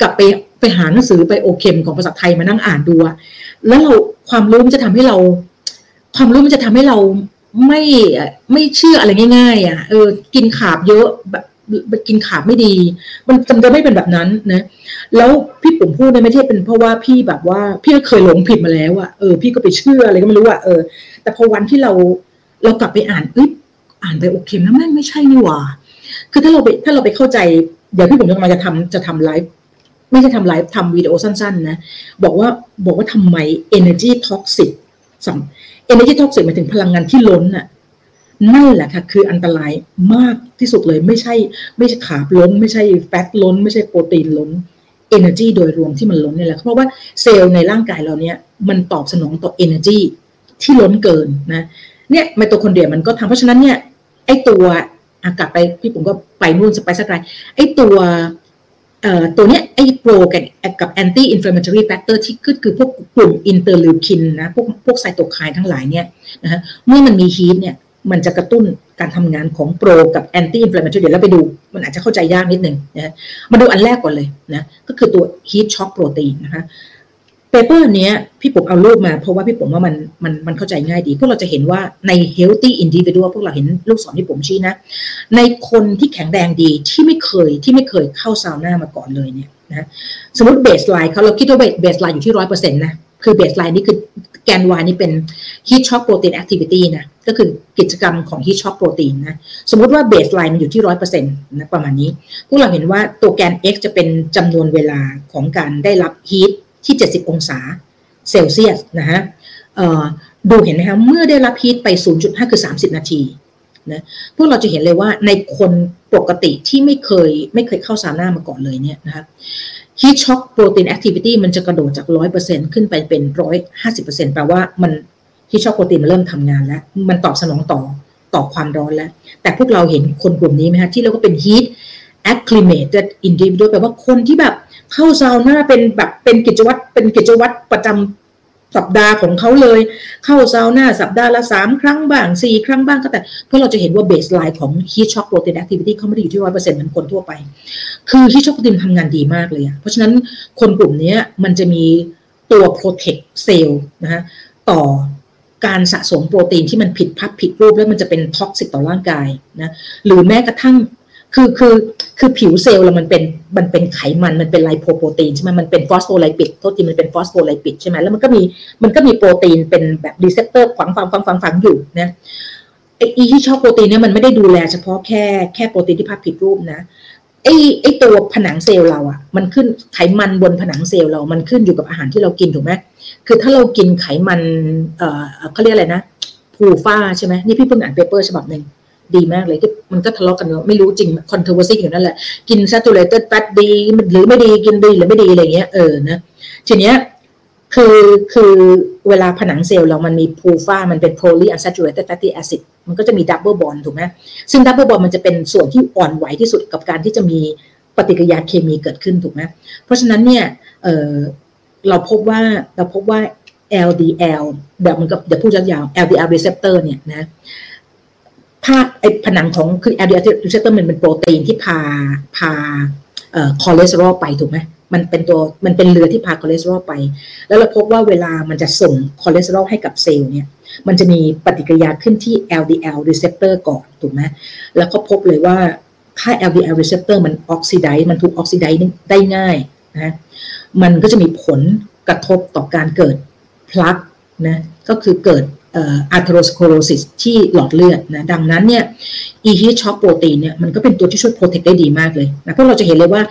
กลับไปไปหาหนังสือไบโอเคมของภาษาไทยมานั่งอ่านดูแล้วเราความรู้มันจะทำให้เรา ความรู้มันจะทำให้เราไม่ไม่เชื่ออะไรง่าย ๆอะเออกินขาบเยอะแบบ กินขาไม่ดี มันจำจะไม่เป็นแบบนั้นนะ แล้วพี่ปุ๋มพูดเนี่ยไม่ใช่เป็นเพราะว่าพี่แบบว่าพี่ก็เคยหลงผิดมาแล้วอะเออพี่ก็ไปเชื่ออะไรก็ไม่รู้อะเออ แต่พอวันที่เราเรากลับไปอ่านเอ้ยอ่านไปโอเคนะแม่งไม่ใช่นี่หว่า คือถ้าเราไปถ้าเราไปเข้าใจ เดี๋ยวพี่ผมจะมาจะทำจะทำไลฟ์ไม่ใช่ทำไลฟ์ทำวิดีโอสั้น ๆ นะ บอกว่าบอกว่าทำไม energy toxic สัม energy toxic หมายถึงพลังงานที่ล้นอะ นั่นแหละค่ะคืออันตรายมากที่สุดเลยไม่ใช่ไม่ใช่ขาบล้น ไม่ใช่แฟตล้น ไม่ใช่โปรตีนล้น energy โดยรวมที่มันล้นนี่แหละเพราะว่าเซลล์ในร่างกายเราเนี่ยมันตอบสนองต่อ energy ที่ล้นเกินนะเนี่ยไมโตคอนเดรียมันก็ทำเพราะฉะนั้นเนี่ยไอตัวอากาศไปพี่ผมก็ไปนู่นสไปซ์สกายไอตัวตัวเนี้ยไอโปรกับกับแอนตี้อินฟลาม a ทอรี่แฟกเตอร์ที่คือคือพวกกลุ่มอินเตอร์ลิวคินนะพวกพวกไซโตไคน์ทั้งหลายเนี่ยนะฮะเมื่อมันมี heat เนี่ย มันจะกระตุ้นการทำงานของโปรกับแอนตี้อินฟลาม a ทอรี่เดี๋ยวเราไปดู มันอาจจะเข้าใจยากนิดนึงนะมาดูอันแรกก่อนเลยนะก็คือตัว heat shock protein นะคะ paper เนี้ยพี่ผมเอารูปมาเพราะว่าพี่ผมว่ามันมันมันเข้าใจง่ายดีพวกเราจะเห็นว่าใน healthy individual พวกเราเห็นลูกศรที่ผมชี้นะ ในคนที่แข็งแรงดีที่ไม่เคยที่ไม่เคยเข้าซาวน่ามาก่อนเลยเนี่ยนะสมมติ baseline เขาเราคิดว่า baseline อยู่ที่ร้อยเปอร์เซ็นต์นะ คือ baseline นี่คือแกน Y นี่เป็น heat shock protein activity นะก็คือกิจกรรมของ heat shock protein นะสมมติว่า baseline มันอยู่ที่ร้อยเปอร์เซ็นต์นะประมาณนี้ พวกเราเห็นว่าตัวแกน x จะเป็นจำนวนเวลาของการได้รับ heat ที่ 70 องศาเซลเซียสนะฮะดูเห็นไหมคะเมื่อได้รับ heat ไป 0.5 คือ 30 นาทีนะพวกเราจะเห็นเลยว่าในคนปกติที่ไม่เคยไม่เคยเข้าซาวน่ามาก่อนเลยเนี่ยนะครตี นแอคทิวิตี้มันจะกระโดดจาก 100%ขึ้นไปเป็น 150%แปลว่ามัน heat shock protein มันเริ่มทำงานแล้ว มันตอบสนองต่อต่อความร้อนแล้ว แต่พวกเราเห็นคนกลุ่มนี้ไหมคะที่เรียกว่าเป็น heat acclimated individual แปลว่าคนที่แบบเข้าซาวน่าเป็นแบบเป็นกิจวัตรเป็นกิจวัตรประจำ สัปดาห์ของเขาเลย เข้าซาวน่าสัปดาห์ละสามครั้งบ้างสี่ครั้งบ้างก็แต่ เพื่อเราจะเห็นว่า baseline ของ heat shock protein activity เขาไม่ได้อยู่ที่ร้อยเปอร์เซ็นต์เหมือนคนทั่วไป คือ heat shock protein ทำงานดีมากเลยอะเพราะฉะนั้นคนกลุ่มนี้มันจะมีตัว protect cell นะฮะต่อการสะสมโปรตีนที่มันผิดพับผิดรูปแล้วมันจะเป็น toxic ต่อร่างกายนะหรือแม้กระทั่ง คือคือคือผิวเซลล์เรามันเป็นมันเป็นไขมันมันเป็นไลโปโปรตีนใช่ไหมมันเป็น phospholipid โทษทีมันเป็น phospholipid ใช่ไหมแล้วมันก็มีมันก็มีโปรตีนเป็นแบบ receptor ฝังฝังฝังฝังฝังอยู่นะไอ้ heat shock protein เนี่ยมันไม่ได้ดูแลเฉพาะแค่แค่โปรตีนที่พับผิดรูปนะไอ้ไอ้ตัวผนังเซลล์เราอะมันขึ้นไขมันบนผนังเซลล์เรา มันขึ้นอยู่กับอาหารที่เรากินถูกไหมคือถ้าเรากินไขมันเอ่อเขาเรียกอะไรนะ PUFA ใช่ไหมนี่พี่เพิ่งอ่าน paper ฉบับหนึ่ง ดีมากเลยที่มันก็ทะเลาะกันไม่รู้จริง controversy อยู่นั่นแหละ กิน saturated fat ดีหรือไม่ดีกินดีหรือไม่ดีอะไรเงี้ยเออนะทีเนี้ยคือคือเวลาผนังเซลล์เรามันมี PUFA มันเป็น polyunsaturated fatty acid มันก็จะมี double bond ถูกไหมซึ่ง double bond มันจะเป็นส่วนที่อ่อนไหวที่สุดกับการที่จะมีปฏิกิริยาเคมีเกิดขึ้นถูกไหมเพราะฉะนั้นเนี่ยเออเราพบว่าเราพบว่า LDL แบบมันกับเดี๋ยวพูดยาว LDL receptor เนี่ยนะ ภาคไอผนังของคือ LDL receptor มันเป็นโปรตีนที่พาพาคอเลสเตอรอลไปถูกไหมมันเป็นตัวมันเป็นเรือที่พาคอเลสเตอรอลไป แล้วเราพบว่าเวลามันจะส่งคอเลสเตอรอลให้กับเซลล์เนี่ย มันจะมีปฏิกิริยาขึ้นที่ LDL receptor ก่อนถูกไหมแล้วก็พบเลยว่าถ้า LDL receptor มัน oxidize มันถูก oxidize ได้ง่ายนะมันก็จะมีผลกระทบต่อการเกิด plaque นะก็คือเกิด atherosclerosis ที่หลอดเลือดนะดังนั้นเนี่ยอี heat shock protein เนี่ยมันก็เป็นตัวที่ช่วย protect ได้ดีมากเลยนะเพราะเราจะเห็นเลยว่า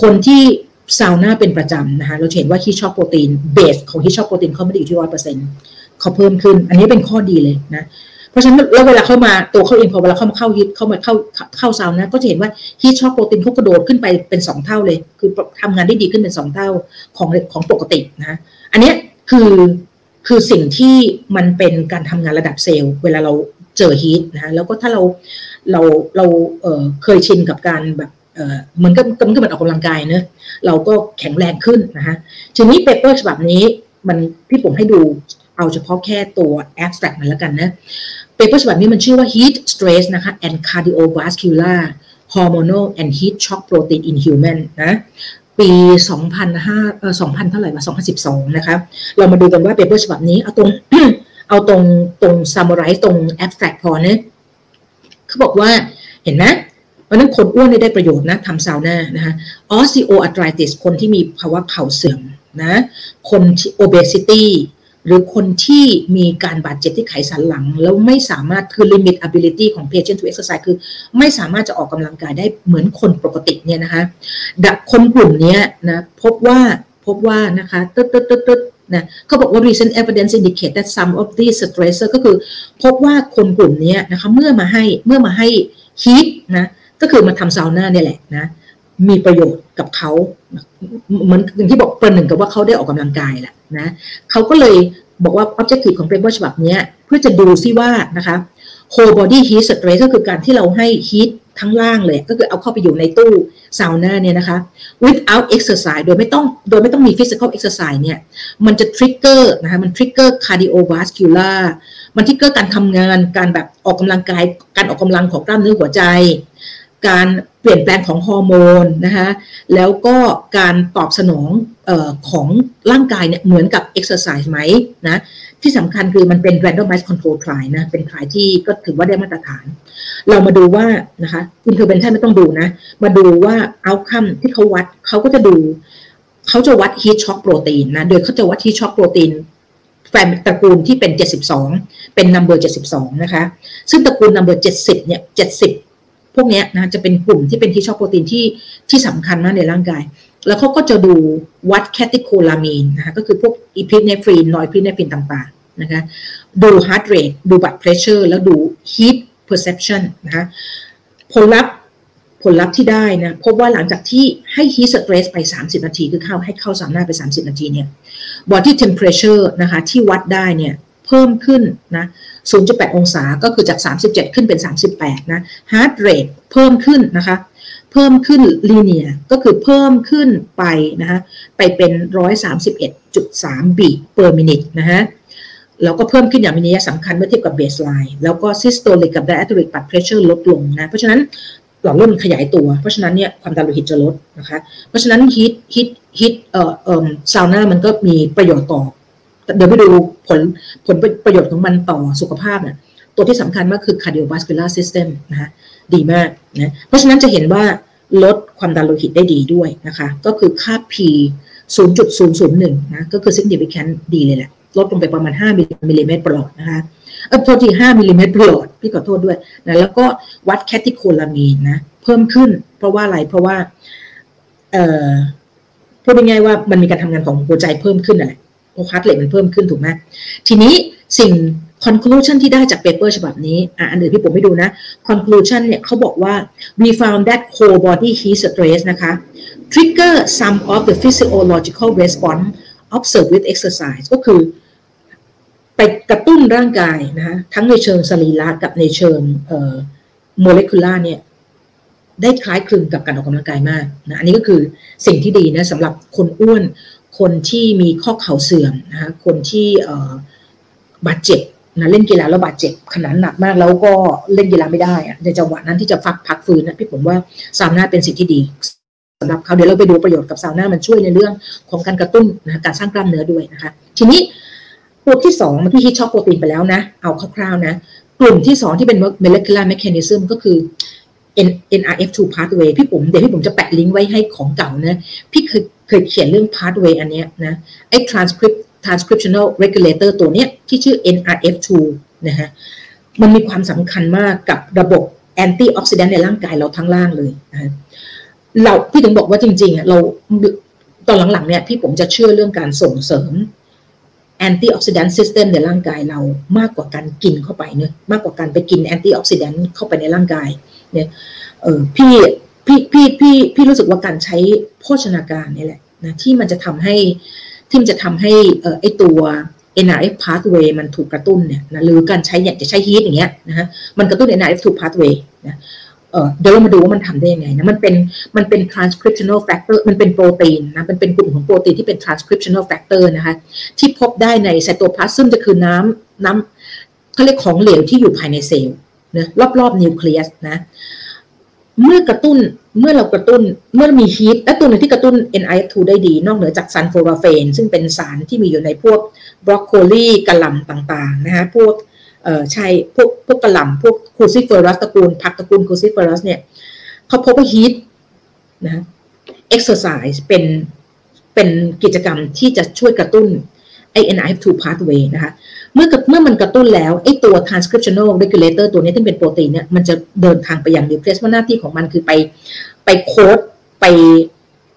คนที่ซาวน่าเป็นประจำนะคะเราเห็นว่า heat shock protein base ของ heat shock protein เขาไม่ได้อยู่ที่ร้อยเปอร์เซ็นต์เขาเพิ่มขึ้น อันนี้เป็นข้อดีเลยนะเพราะฉะนั้นแล้วเวลาเข้ามาตัวเขาเองพอเวลาเข้ามาเข้า heat เข้ามาเข้าเข้าซาวน่าก็จะเห็นว่า heat shock protein เขากระโดดขึ้นไปเป็นสองเท่าเลย คือทำงานได้ดีขึ้นเป็นสองเท่าของของปกตินะอันนี้คือ คือสิ่งที่มันเป็นการทำงานระดับเซลล์ เวลาเราเจอ heat นะฮะแล้วก็ถ้าเราเราเราเคยชินกับการแบบเหมือนกับมันก็เหมือนออกกำลังกายเนอะเราก็แข็งแรงขึ้นนะฮะทีนี้ paper ฉบับนี้มันพี่ผมให้ดูเอาเฉพาะแค่ตัว abstract มันแล้วกันนะ paper ฉบับนี้มันชื่อว่า heat stress นะคะ and cardiovascular hormonal and heat shock protein in human นะ ปี 2005เอ่อ2000 เท่าไหร่วะ2012 นะคะ เรามาดูกันว่า paper ฉบับนี้ เอาตรง เอาตรงตรง summary ตรง abstract พอเนอะเขาบอกว่าเห็นไหมเพราะนั้นคนอ้วนได้ประโยชน์นะทำซาวน่านะคะ osteoarthritis คนที่มีภาวะเข่าเสื่อมนะคนที่ obesity หรือคนที่มีการบาดเจ็บที่ไขสันหลัง แล้วไม่สามารถคือ limit ability ของ patient to exercise คือ ไม่สามารถจะออกกำลังกายได้เหมือนคนปกติเนี่ยนะคะคนกลุ่มนี้นะพบว่าพบว่านะคะตึ๊ดตึ๊ดตึ๊ดตึ๊ดนะเขาบอกว่า recent evidence indicate that some of these stressor ก็คือพบว่าคนกลุ่มนี้นะคะเมื่อมาให้เมื่อมาให้ heat นะก็คือมาทำซาวน่าเนี่ยแหละนะ มีประโยชน์กับเขาเหมือนอย่างที่บอกประหนึ่งกับว่าเขาได้ออกกำลังกายแหละนะเขาก็เลยบอกว่า objective ของ paper ฉบับนี้เพื่อจะดูซิว่านะคะ whole body heat stress ก็คือการที่เราให้ heat ทั้งร่างเลย ก็คือเอาเข้าไปอยู่ในตู้ซาวน่าเนี่ยนะคะ without exercise โดยไม่ต้องโดยไม่ต้องมี physical exercise เนี่ย มันจะ trigger นะคะ มัน trigger cardiovascular มันทริกเกอร์การทำงาน การแบบออกกำลังกาย การออกกำลังของกล้ามเนื้อหัวใจ การเปลี่ยนแปลงของฮอร์โมนนะคะแล้วก็การตอบสนองออของร่างกายเนี่ยเหมือนกับเอ็กซ์ไซส์ไหมนะที่สำคัญคือมันเป็น randomized control trial นะเป็น trial ที่ก็ถือว่าได้มาตรฐาน เรามาดูว่านะคะ intervention ไม่ต้องดูนะ มาดูว่า outcome ที่เขาวัดเขาก็จะดู เขาจะวัด heat shock protein นะ โดยเขาจะวัด heat shock protein fam ตระกูลที่เป็น 72 เป็น number 72 นะคะ ซึ่งตระกูล number 70 เนี่ย 70 พวกนี้นะจะเป็นกลุ่มที่เป็น heat shock protein ที่ที่สำคัญมากในร่างกาย แล้วเขาก็จะดูวัด catecholamine นะคะก็คือพวก epinephrine norepinephrine ต่างๆนะคะดู heart rate ดู blood pressure แล้วดู heat perception นะคะผลลัพธ์ผลลัพธ์ที่ได้นะพบว่าหลังจากที่ให้ heat stress ไป 30 นาที คือเข้าให้เข้าซาวน่าไป 30 นาทีเนี่ย body temperature นะคะที่วัดได้เนี่ย เพิ่มขึ้นนะ 0.8 องศาก็คือจาก 37 ขึ้นเป็น 38 นะ heart rate เพิ่มขึ้นนะคะ เพิ่มขึ้น linear ก็คือเพิ่มขึ้นไปนะคะไปเป็น 131.3 beat per minute นะฮะแล้วก็เพิ่มขึ้นอย่างมีนัยสำคัญเมื่อเทียบกับ baseline แล้วก็ systolic กับ diastolic blood pressure ลดลงนะ เพราะฉะนั้นหลอดลือดขยายตัว เพราะฉะนั้นเนี่ยความดันโลหิตจะลดนะคะ เพราะฉะนั้น heat heat heat เอ่อเอ่อซาวน่ามันก็มีประโยชน์ต่อ เดี๋ยวไปดูผลผลประโยชน์ของมันต่อสุขภาพเนี่ยตัวที่สำคัญมากคือ cardiovascular system นะคะดีมากนะ เพราะฉะนั้นจะเห็นว่าลดความดันโลหิตได้ดีด้วยนะคะ ก็คือค่า P 0.001 นะ ก็คือ significant ดีเลยแหละ ลดลงไปประมาณ 5มิลลิเมตรประหลอดนะคะ เออโทษที5มิลลิเมตรประหลอด พี่ขอโทษด้วยนะ แล้วก็วัด catecholamine นะ เพิ่มขึ้น เพราะว่าอะไร เพราะว่า เอ่อ พูดง่ายๆว่ามันมีการทำงานของหัวใจเพิ่มขึ้นอะไร เพราะ heart rate มันเพิ่มขึ้นถูกไหมทีนี้สิ่ง conclusion ที่ได้จาก paper ฉบับนี้อะอันอื่นที่ผมไม่ดูนะ conclusion เนี่ยเขาบอกว่า we found that whole body heat stress นะคะ trigger some of the physiological response observed with exercise ก็คือ ไปกระตุ้นร่างกายนะคะทั้งในเชิงสรีระกับในเชิงโมเลกุลาเนี่ยได้คล้ายคลึงกับการออกกำลังกายมากนะอันนี้ก็คือสิ่งที่ดีนะสำหรับคนอ้วน คนที่มีข้อเข่าเสื่อมนะคะคนที่บาดเจ็บนะเล่นกีฬาแล้วบาดเจ็บขนาดหนักมากแล้วก็เล่นกีฬาไม่ได้อะในจังหวะนั้นที่จะฟักพักฟื้นนะพี่ผมว่าซาวน่าเป็นสิ่งที่ดีสำหรับเขาเดี๋ยวเราไปดูประโยชน์กับซาวน่ามันช่วยในเรื่องของการกระตุ้นนะการสร้างกล้ามเนื้อด้วยนะคะ ทีนี้ตัวที่สองมันที่ฮิตช็อกโปรตีนไปแล้วนะ เอาคร่าวๆนะ กลุ่มที่สองที่เป็น molecular mechanism ก็คือ NRF2 pathway พี่ผมเดี๋ยวพี่ผมจะแปะลิงก์ไว้ให้ของเก่านะพี่เคย เคยเขียนเรื่อง pathway อันเนี้ยนะไอ้ transcript transcriptional regulator ตัวเนี้ยที่ชื่อ NRF2 นะฮะมันมีความสำคัญมากกับระบบ antioxidant ในร่างกายเราทั้งร่างเลยนะเราพี่ถึงบอกว่าจริงๆเราตอนหลังๆเนี่ยพี่ผมจะเชื่อเรื่องการส่งเสริม antioxidant system ในร่างกายเรามากกว่าการกินเข้าไปเนอะมากกว่าการไปกิน antioxidant เข้าไปในร่างกายเนี่ยเออพี่พี่พี่พี่พี่รู้สึกว่าการใช้โภชนาการนี่แหละ นะที่มันจะทำให้ที่มันจะทำให้เออไอตัว NRF pathway มันถูกกระตุ้นเนี่ยนะหรือการใช้อยากจะใช้ฮีทอย่างเงี้ยนะฮะมันกระตุ้น NRF2 pathway นะเดี๋ยวเรามาดูว่ามันทำได้ยังไงนะมันเป็นมันเป็น transcriptional factor มันเป็นโปรตีนนะมันเป็นกลุ่มของโปรตีนที่เป็น transcriptional factor นะคะที่พบได้ในไซโตพลาสมจะคือน้ำน้ำเขาเรียกของเหลวที่อยู่ภายในเซลล์นะรอบๆนิวเคลียสนะ เมื่อกระตุ้นเมื่อเรากระตุ้นเมื่อมี heat และตัวหนึ่งที่กระตุ้น NRF2 ได้ดี นอกเหนือจาก sulforaphane ซึ่งเป็นสารที่มีอยู่ในพวกบรอกโคลีกะหล่ำต่างๆนะคะพวกเอ่อใช่พวกพวกกะหล่ำพวก cruciferous ตระกูลผักตระกูล cruciferous เนี่ยเขาพบว่า heat นะ exercise เป็นเป็นกิจกรรมที่จะช่วยกระตุ้นไอ NRF2 pathway นะคะ เมื่อเมื่อมันกระตุ้นแล้วไอตัว transcriptional regulator ตัวนี้ที่เป็นโปรตีนเนี่ยมันจะเดินทางไปยังนิวเคลียสว่าหน้าที่ของมันคือไปไปโค้ดไป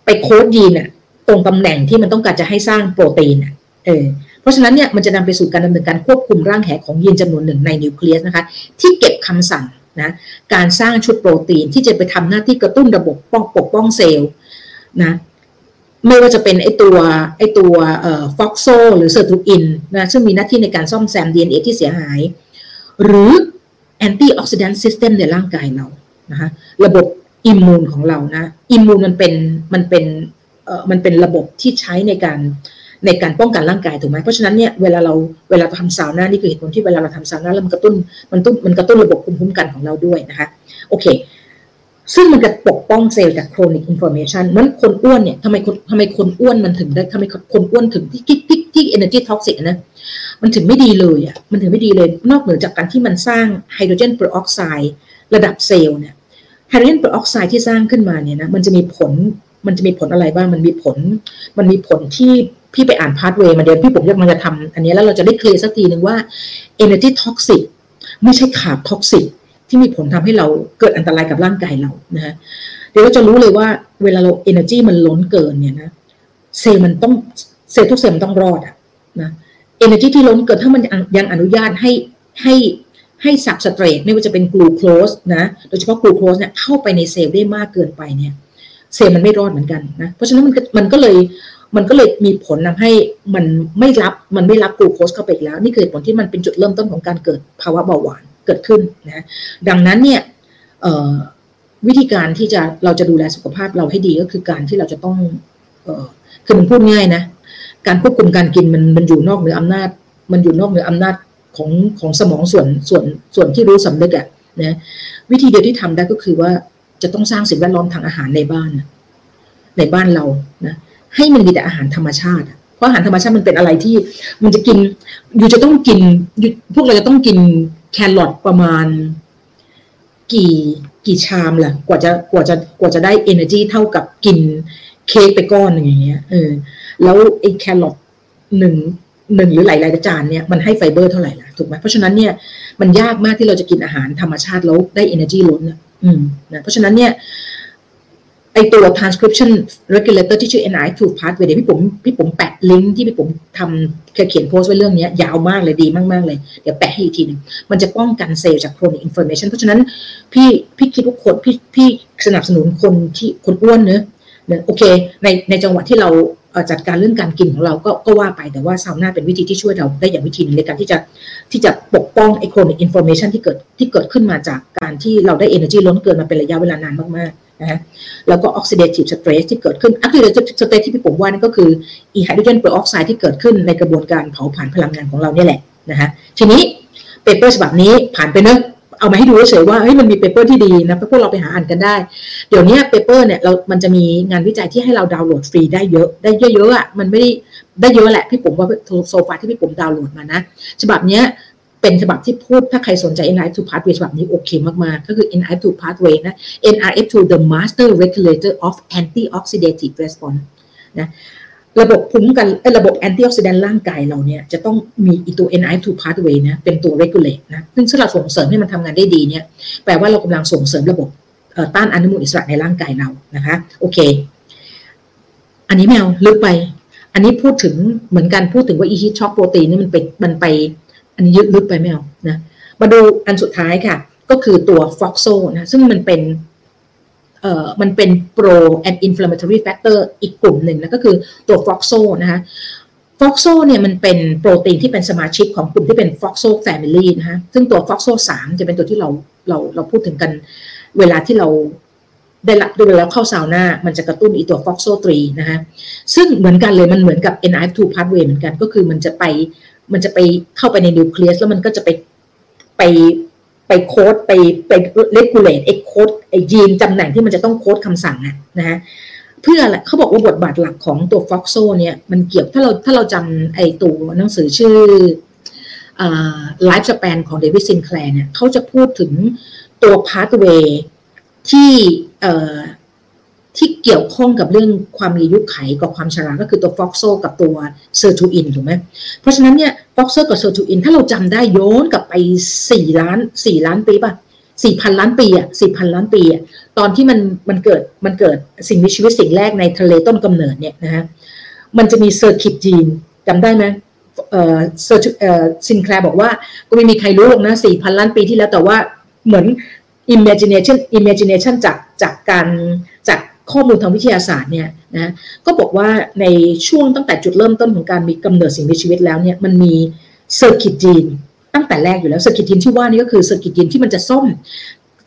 ไปโค้ดยีนอะตรงตำแหน่งที่มันต้องการจะให้สร้างโปรตีนอะเออเพราะฉะนั้นเนี่ยมันจะนำไปสู่การดำเนินการควบคุมร่างแหของยีนจำนวนหนึ่งในนิวเคลียสนะคะ ที่เก็บคำสั่งนะการสร้างชุดโปรตีนที่จะไปทำหน้าที่กระตุ้นระบบป้องปกป้องเซลล์นะ ไม่ว่าจะเป็นไอตัวไอตัว FOXO หรือ sirtuin นะซึ่งมีหน้าที่ในการซ่อมแซม DNA ที่เสียหาย หรือ antioxidant system ในร่างกายเรานะคะระบบ immune ของเรานะ immune มันเป็นมันเป็นเอ่อมันเป็นระบบที่ใช้ในการในการป้องกันร่างกายถูกไหมเพราะฉะนั้นเนี่ยเวลาเราเวลาเราทำซาวน่านี่คือเหตุผลที่เวลาเราทำซาวน่าแล้วมันกระตุ้นมันตุ้นมันกระตุ้นระบบภูมิคุ้มกันของเราด้วยนะคะโอเค ซึ่งมันจะปกป้องเซลล์จาก chronic inflammation มันคนอ้วนเนี่ยทำไมคนทำไมคนอ้วนมันถึงได้ทำไมคนอ้วนถึงที่ที่ที่ที่ energy toxic นะมันถึงไม่ดีเลยอะมันถึงไม่ดีเลย นอกเหนือจากการที่มันสร้าง hydrogen peroxide ระดับเซลล์เนี่ย hydrogen peroxide ที่สร้างขึ้นมาเนี่ยนะมันจะมีผลมันจะมีผลอะไรบ้างมันมีผล มันมีผลที่พี่ไปอ่าน pathway มาเดี๋ยวพี่ผมจะมันจะทำอันนี้แล้วเราจะได้ clear สักทีหนึ่งว่า energy toxic ไม่ใช่ carb toxic ที่มีผลทำให้เราเกิดอันตรายกับร่างกายเรานะฮะเดี๋ยวเราจะรู้เลยว่าเวลาเรา energy มันล้นเกินเนี่ยนะเซลล์มันต้องเซลล์ทุกเซลล์มันต้องรอดอะนะ energy ที่ล้นเกินถ้ามันยังอนุญาตให้ให้ให้ substrate ไม่ว่าจะเป็นกลูโคสนะโดยเฉพาะกลูโคสเนี่ยเข้าไปในเซลล์ได้มากเกินไปเนี่ยเซลล์มันไม่รอดเหมือนกันนะเพราะฉะนั้นมันมันก็เลยมันก็เลยมีผลทำให้มันไม่รับมันไม่รับกลูโคสเข้าไปอีกแล้ว นี่คือผลที่มันเป็นจุดเริ่มต้นของการเกิดภาวะเบาหวาน เกิดขึ้นนะดังนั้นเนี่ยวิธีการที่จะเราจะดูแลสุขภาพเราให้ดีก็คือการที่เราจะต้องออคือมันพูดง่ายนะ การควบคุมการกินมันมันอยู่นอกเหนืออำนาจ มันอยู่นอกเหนืออำนาจของของสมองส่วนส่วนส่วนที่รู้สำนึกอะนะวิธีเดียวที่ทำได้ก็คือว่าจะต้องสร้างสิ่งแวดล้อมทางอาหารในบ้าน ในบ้านเรานะให้มันมีแต่อาหารธรรมชาติ เพราะอาหารธรรมชาติมันเป็นอะไรที่มันจะกิน อยู่จะต้องกินพวกเราจะต้องกิน แครอทประมาณ กี่กี่ชามล่ะ กว่าจะกว่าจะกว่าจะได้ energy เท่ากับกินเค้กไปก้อนอย่างเงี้ยเออแล้วไอ้แครอทหนึ่งหนึ่งหรือหลายๆจานเนี่ยมันให้ไฟเบอร์เท่าไหร่ล่ะถูกไหมเพราะฉะนั้นเนี่ยมันยากมากที่เราจะกินอาหารธรรมชาติแล้วได้ energy ล้นอะอืมนะเพราะฉะนั้นเนี่ย ไอตัว transcription regulator ที่ชื่อ NI2 pathway เดี๋ยวพี่ผมพี่ผมแปะลิงก์ที่พี่ผมทำเคยเขียนโพสต์ไว้เรื่องนี้ยาวมากเลยดีมาก ๆ เลย เดี๋ยวแปะให้อีกทีหนึ่งมันจะป้องกันเซลล์จาก chronic inflammation เพราะฉะนั้นพี่พี่คิดว่าคนพี่พี่สนับสนุนคนที่คนอ้วนเนอะโอเค ในในจังหวะที่เราจัดการเรื่องการกินของเราก็ก็ว่าไปแต่ว่าซาวน่าเป็นวิธีที่ช่วยเราได้อย่างวิธีนึงในการที่จะที่จะปกป้องไอ chronic inflammation ที่เกิดที่เกิดขึ้นมาจากการที่เราได้ energy ล้นเกินมาเป็นระยะเวลานานมากๆ นะฮะแล้วก็ oxidative stress ที่เกิดขึ้น oxidative stress ที่พี่ผมว่านั่นก็คืออี hydrogen peroxide ที่เกิดขึ้นในกระบวนการเผาผลาญพลังงานของเราเนี่ยแหละนะฮะทีนี้ paper ฉบับนี้ผ่านไปเนอะเอามาให้ดูเฉยว่าเฮ้ยมันมี paper ที่ดีนะพวกเราไปหาอ่านกันได้ เดี๋ยวนี้ paper เนี่ยเรา มันจะมีงานวิจัยที่ให้เราดาวน์โหลดฟรีได้เยอะ ได้เยอะๆอะ มันไม่ได้ได้เยอะแหละพี่ผมว่าโซฟาที่พี่ผมดาวน์โหลดมานะ ฉบับเนี้ย เป็นฉบับที่พูดถ้าใครสนใจ NRF2 pathway ฉบับนี้โอเคมากๆ ก็คือ NRF2 pathway นะ NRF2 the master regulator of antioxidative response นะระบบภูมิกันระบบแอนตี้ออกซิแดนต์ร่างกายเราเนี่ยจะต้องมีอีตัว NIF2 pathway นะเป็นตัว regulate นะซึ่งถ้าเราส่งเสริมให้มันทำงานได้ดีเนี่ยแปลว่าเรากำลังส่งเสริมระบบต้านอนุมูลอิสระในร่างกายเรานะคะโอเค อันนี้แมวลึกไป อันนี้พูดถึงเหมือนกันพูดถึงว่าอีฮิตช็อกโปรตีนนี่มันไปมันไป อันนี้ยึดลึกไปแมวนะ มาดูอันสุดท้ายค่ะ ก็คือตัว FOXO นะซึ่งมันเป็นเอ่อมันเป็น pro and inflammatory factor อีกกลุ่มหนึ่งนะก็คือตัว FOXO นะคะ FOXO เนี่ยมันเป็นโปรตีนที่เป็นสมาชิกของกลุ่มที่เป็น FOXO family นะฮะซึ่งตัว FOXO สามจะเป็นตัวที่เราเราเราพูดถึงกันเวลาที่เราได้รับด้วยแล้วเข้าซาวน่ามันจะกระตุ้นอีตัว FOXO three นะฮะซึ่งเหมือนกันเลยมันเหมือนกับ NRF2 pathway เหมือนกันก็คือมันจะไป มันจะไปเข้าไปในนิวเคลียสแล้วมันก็จะไปไปไปโค้ดไปไป regulate ไอโค้ดไอยีนตำแหน่งที่มันจะต้องโค้ดคำสั่งอะนะฮะเพื่ออะไรเขาบอกว่าบทบาทหลักของตัว FOXO เนี่ยมันเกี่ยวถ้าเราถ้าเราจำไอตัวหนังสือชื่อ Lifespan ของเดวิดซินแคลร์เนี่ยเขาจะพูดถึงตัว pathway ที่ ที่เกี่ยวข้องกับเรื่องความมีอายุขัยกับความชรา ก็คือตัว FOXO กับตัว sirtuin ถูกไหมเพราะฉะนั้นเนี่ย FOXO กับ sirtuin ถ้าเราจำได้ย้อนกลับไปสี่ล้านสี่ล้านปีป่ะสี่พันล้านปีอะสี่พันล้านปีอะตอนที่มันมันเกิดมันเกิดสิ่งมีชีวิตสิ่งแรกในทะเลต้นกำเนิดเนี่ยนะฮะมันจะมี circuit gene จำได้ไหมเอ่อเซอร์เออซินแคลร์บอกว่าก็ไม่มีใครรู้หรอกนะสี่พันล้านปีที่แล้วแต่ว่าเหมือน imagination imagination จากจากการจาก ข้อมูลทางวิทยาศาสตร์เนี่ยนะก็บอกว่าในช่วงตั้งแต่จุดเริ่มต้นของการมีกำเนิดสิ่งมีชีวิตแล้วเนี่ยมันมี circuit gene ตั้งแต่แรกอยู่แล้ว circuit gene ที่ว่านี่ก็คือ circuit gene ที่มันจะซ่อม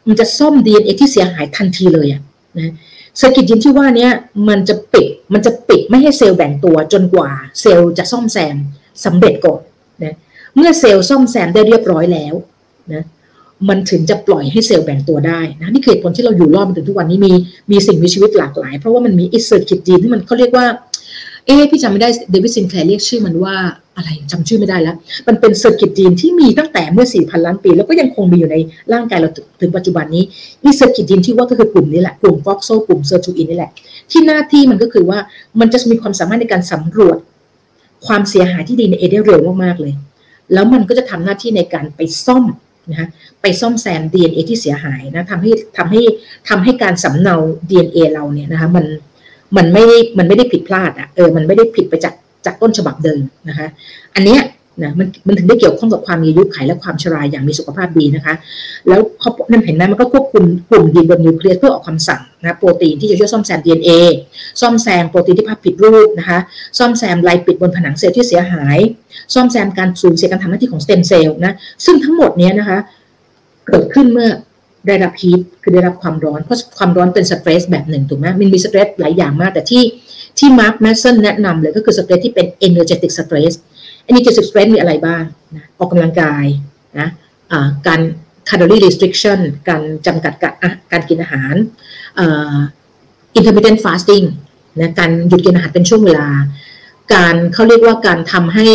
มันจะซ่อม DNA ที่เสียหายทันทีเลยอะนะ circuit gene ที่ว่านี้มันจะปิดมันจะปิดไม่ให้เซลล์แบ่งตัวจนกว่าเซลล์จะซ่อมแซมสำเร็จก่อนนะเมื่อเซลล์ซ่อมแซมได้เรียบร้อยแล้วนะ มันถึงจะปล่อยให้เซลล์แบ่งตัวได้นะนี่คือผลที่เราอยู่รอดมาถึงทุกวันนี้มีมีสิ่งมีชีวิตหลากหลาย เพราะว่ามันมีอี circuit gene ที่มันเขาเรียกว่า เอ๊พี่จำไม่ได้เดวิดซินแคลเรียกชื่อมันว่าอะไรจำชื่อไม่ได้แล้ว มันเป็น circuit gene ที่มีตั้งแต่เมื่อ 4,000 ล้านปี แล้วก็ยังคงมีอยู่ในร่างกายเราถึงปัจจุบันนี้นี่ circuit gene ที่ว่าก็คือกลุ่มนี้แหละ กลุ่ม FOXO กลุ่ม sirtuin นี่แหละ ที่หน้าที่มันก็คือว่ามันจะมีความสามารถในการสำรวจ ความเสียหายที่ดีในเอเดเร็วมากๆเลย แล้วมันก็จะทำหน้าที่ในการไปซ่อม นะไปซ่อมแซม DNA ที่เสียหายนะทำให้ทำให้ทำให้การสำเนา DNA เราเนี่ยนะคะมันมันไม่มันไม่ได้ผิดพลาดอะเออมันไม่ได้ผิดไปจากจากต้นฉบับเดิมนะคะ อันเนี้ย นะมันมันถึงได้เกี่ยวข้องกับความมีอายุขัยและความชราอย่างมีสุขภาพดีนะคะ แล้วเขานั่นเห็นไหมมันก็ควบคุมกลุ่มยีนบนนิวเคลียสเพื่อออกคำสั่งนะโปรตีนที่จะช่วยซ่อมแซม DNA ซ่อมแซมโปรตีนที่ภาพผิดรูปนะคะ ซ่อมแซม lipid บนผนังเซลล์ที่เสียหาย ซ่อมแซมการสูญเสียการทำหน้าที่ของ stem cell นะซึ่งทั้งหมดนี้นะคะเกิดขึ้นเมื่อได้รับ heat คือได้รับความร้อนเพราะความร้อนเป็น stress แบบหนึ่งถูกไหมมันมี stress หลายอย่างมากแต่ที่ที่มาร์คแมสเซนแนะนำเลยก็คือ stress ที่เป็น energetic stress energetic stress มีอะไรบ้างนะออกกำลังกายนะะการ calorie restriction การจำกัดการกินอาหาร intermittent fasting นะการหยุดกินอาหารเป็นช่วงเวลา การเขาเรียกว่าการทำให้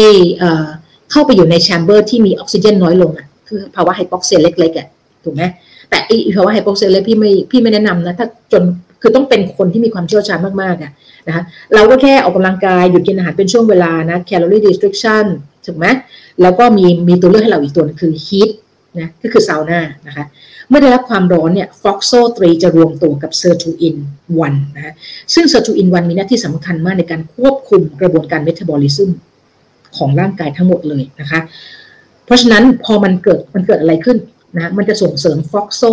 เข้าไปอยู่ในแชมเบอร์ที่มีออกซิเจนน้อยลงอะคือภาวะไฮโปกเซียเล็กๆอะถูกไหมแต่อีภาวะไฮโปกเซียเล็กพี่ไม่พี่ไม่แนะนำนะถ้าจน คือต้องเป็นคนที่มีความเชี่ยวชาญมากๆอะนะคะเราก็แค่ออกกำลังกายหยุดกินอาหารเป็นช่วงเวลานะ calorie restriction ถูกไหมแล้วก็มีมีตัวเลือกให้เราอีกตัวนึงคือ heat นะก็คือซาวน่านะคะเมื่อได้รับความร้อนเนี่ย FOXO 3จะรวมตัวกับ sirtuin 1 นะซึ่ง sirtuin 1มีหน้าที่สำคัญมากในการควบคุมกระบวนการ metabolism ของร่างกายทั้งหมดเลยนะคะ เพราะฉะนั้นพอมันเกิดมันเกิดอะไรขึ้นนะมันจะส่งเสริม FOXO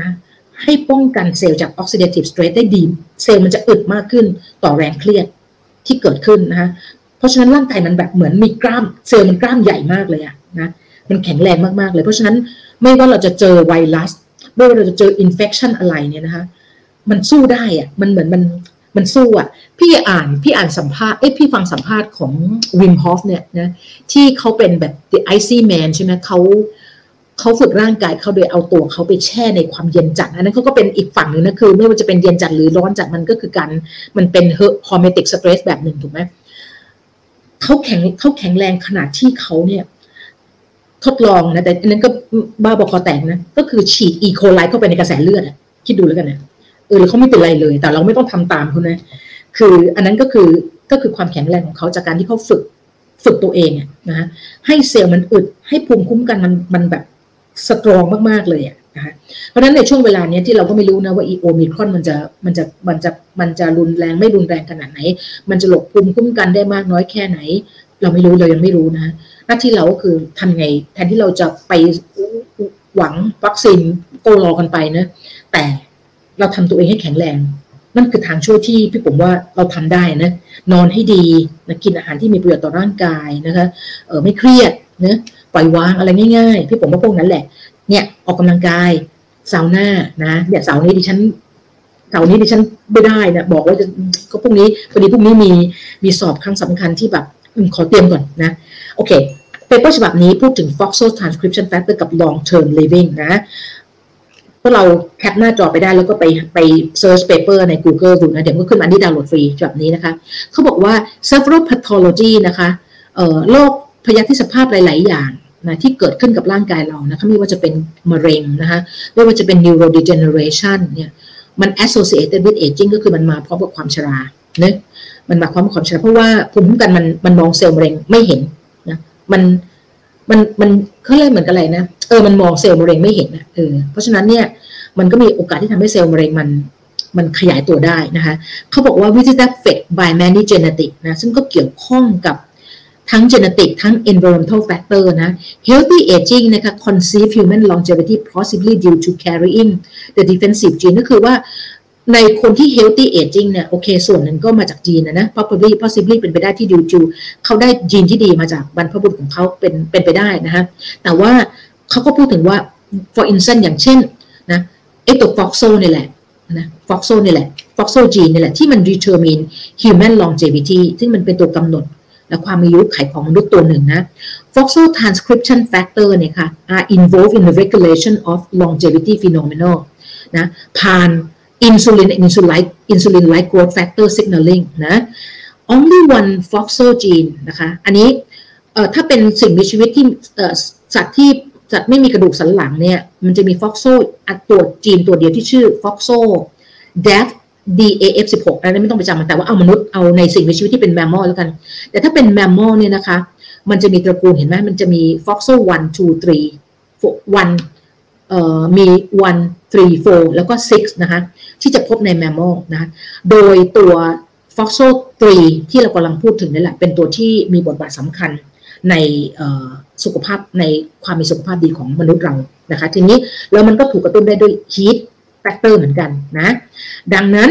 นะ ให้ป้องกันเซลล์จาก oxidative stress ได้ดี เซลล์มันจะอึดมากขึ้นต่อแรงเครียดที่เกิดขึ้นนะคะเพราะฉะนั้นร่างกายมันแบบเหมือนมีกล้ามเซลล์มันกล้ามใหญ่มากเลยอะนะมันแข็งแรงมากๆเลย เพราะฉะนั้นไม่ว่าเราจะเจอไวรัสไม่ว่าเราจะเจอ infection อะไรเนี่ยนะคะมันสู้ได้อะมันเหมือนมันมันสู้อะ พี่อ่านพี่อ่านสัมภาษณ์เอ้พี่ฟังสัมภาษณ์ของวิมฮอฟเนี่ยนะที่เขาเป็นแบบ the iceman ใช่ไหมเขา เขาฝึกร่างกายเขาโดยเอาตัวเขาไปแช่ในความเย็นจัดอันนั้นเขาก็เป็นอีกฝั่งหนึ่งนะคือไม่ว่าจะเป็นเย็นจัดหรือร้อนจัดมันก็คือการมันเป็น hormetic stress แบบหนึ่งถูกไหมเขาแข็งเขาแข็งแรงขนาดที่เขาเนี่ย ทดลองนะแต่อันนั้นก็บ้าบอคอแตกนะก็คือฉีด E. coli เข้าไปในกระแสเลือดอะคิดดูแล้วกันนะเออเขาไม่เป็นไรเลย แต่เราไม่ต้องทำตามเขานะคืออันนั้นก็คือก็คือความแข็งแรงของเขาจากการที่เขาฝึกฝึกตัวเองนะให้เซลล์มันอึดให้ภูมิคุ้มกันมันมันแบบ strong มากๆเลยอะนะคะเพราะฉะนั้นในช่วงเวลานี้ที่เราก็ไม่รู้นะว่าอีโอมิครอนมันจะมันจะมันจะมันจะรุนแรงไม่รุนแรงขนาดไหน มันจะหลบภูมิคุ้มกันได้มากน้อยแค่ไหน เราไม่รู้เรายังไม่รู้นะหน้าที่เราก็คือทำไงแทนที่เราจะไปหวังวัคซีนโกรอกันไปนะแต่เราทำตัวเองให้แข็งแรง นั่นคือทางช่วยที่พี่ผมว่าเราทำได้นะนอนให้ดีนะกินอาหารที่มีประโยชน์ต่อร่างกายนะคะเออไม่เครียดนะ ล่อยวางอะไรง่ายๆ พี่ผมว่าพวกนั้นแหละ เนี่ยออกกำลังกายซาวน่านะเนี่ยเสานี้ดิฉันเสานี้ดิฉันไม่ได้นะบอกว่าจะก็พรุ่งนี้พอดีพรุ่งนี้มีมีสอบครั้งสำคัญที่แบบขอเตรียมก่อนนะ โอเคเปเปอร์ฉบับนี้พูดถึง Foxo Transcription Factor กับ Long Term Living นะพวกเราแคปหน้าจอไปได้แล้วก็ไปไป search paper ใน Google ดูนะ เดี๋ยวก็ขึ้นมาที่ดาวน์โหลดฟรีแบบนี้นะคะ เขาบอกว่า several pathology นะคะเออโรคพยาธิสภาพหลาย ๆ อย่าง นะที่เกิดขึ้นกับร่างกายเรานะคะไม่ว่าจะเป็นมะเร็งนะคะไม่ว่าจะเป็น neurodegeneration เนี่ยมัน associated with aging ก็คือมันมาพร้อมกับความชราเนะมันมาพร้อมกับความชราเพราะว่าภูมิคุ้มกันมันมันมองเซลล์มะเร็งไม่เห็นนะมันมันมันเขาเรียกเหมือนกันอะไรนะเออมันมองเซลล์มะเร็งไม่เห็นนะเออเพราะฉะนั้นเนี่ยมันก็มีโอกาสที่ทำให้เซลล์มะเร็งมันมันขยายตัวได้นะคะเขาบอกว่า visit affect by many genetic นะซึ่งก็เกี่ยวข้องกับ ทั้ง genetic ทั้ง environmental factor นะ healthy aging นะคะ conceive human longevity possibly due to carrying the defensive gene ก็คือว่าในคนที่ healthy aging เนี่ยโอเค ส่วนหนึ่งก็มาจากจีนนะนะ possibly possibly เป็นไปได้ที่ due to เขาได้จีนที่ดีมาจากบรรพบุรุษของเขาเป็นเป็นไปได้นะฮะแต่ว่าเขาก็พูดถึงว่า for instance อย่างเช่นนะไอตัว foxo นี่แหละนะ foxo นี่แหละ foxo gene นี่แหละที่มัน determine human longevity ซึ่งมันเป็นตัวกำหนด และความอายุไขของมนุษย์ตัวหนึ่งนะ foxo transcription factor เนี่ยค่ะ are involved in the regulation of longevity phenomenon นะผ่าน insulin insulin like insulin like growth factor signaling นะ only one foxo gene นะคะ อันนี้ถ้าเป็นสิ่งมีชีวิตที่สัตว์ที่สัตว์ไม่มีกระดูกสันหลังเนี่ย มันจะมี foxo ตัวจีนตัวเดียวที่ชื่อ foxo death DAF16 อันนี้ไม่ต้องไปจำมันแต่ว่าเอามนุษย์เอาในสิ่งมีชีวิตที่เป็นแมมมอลแล้วกัน แต่ถ้าเป็นแมมมอลเนี่ยนะคะ มันจะมีตระกูลเห็นไหมมันจะมี foxo 1 2 3 1เอ่อมี 1 3 4 แล้วก็ 6 นะคะ ที่จะพบในแมมมอลนะะโดยตัว FOXO3 ที่เรากำลังพูดถึงนี่แหละ เป็นตัวที่มีบทบาทสำคัญในสุขภาพในความมีสุขภาพดีของมนุษย์เรานะคะ ทีนี้แล้วมันก็ถูกกระตุ้นได้ด้วย heat ฟกเตอร์เหมือนกันนะ ดังนั้น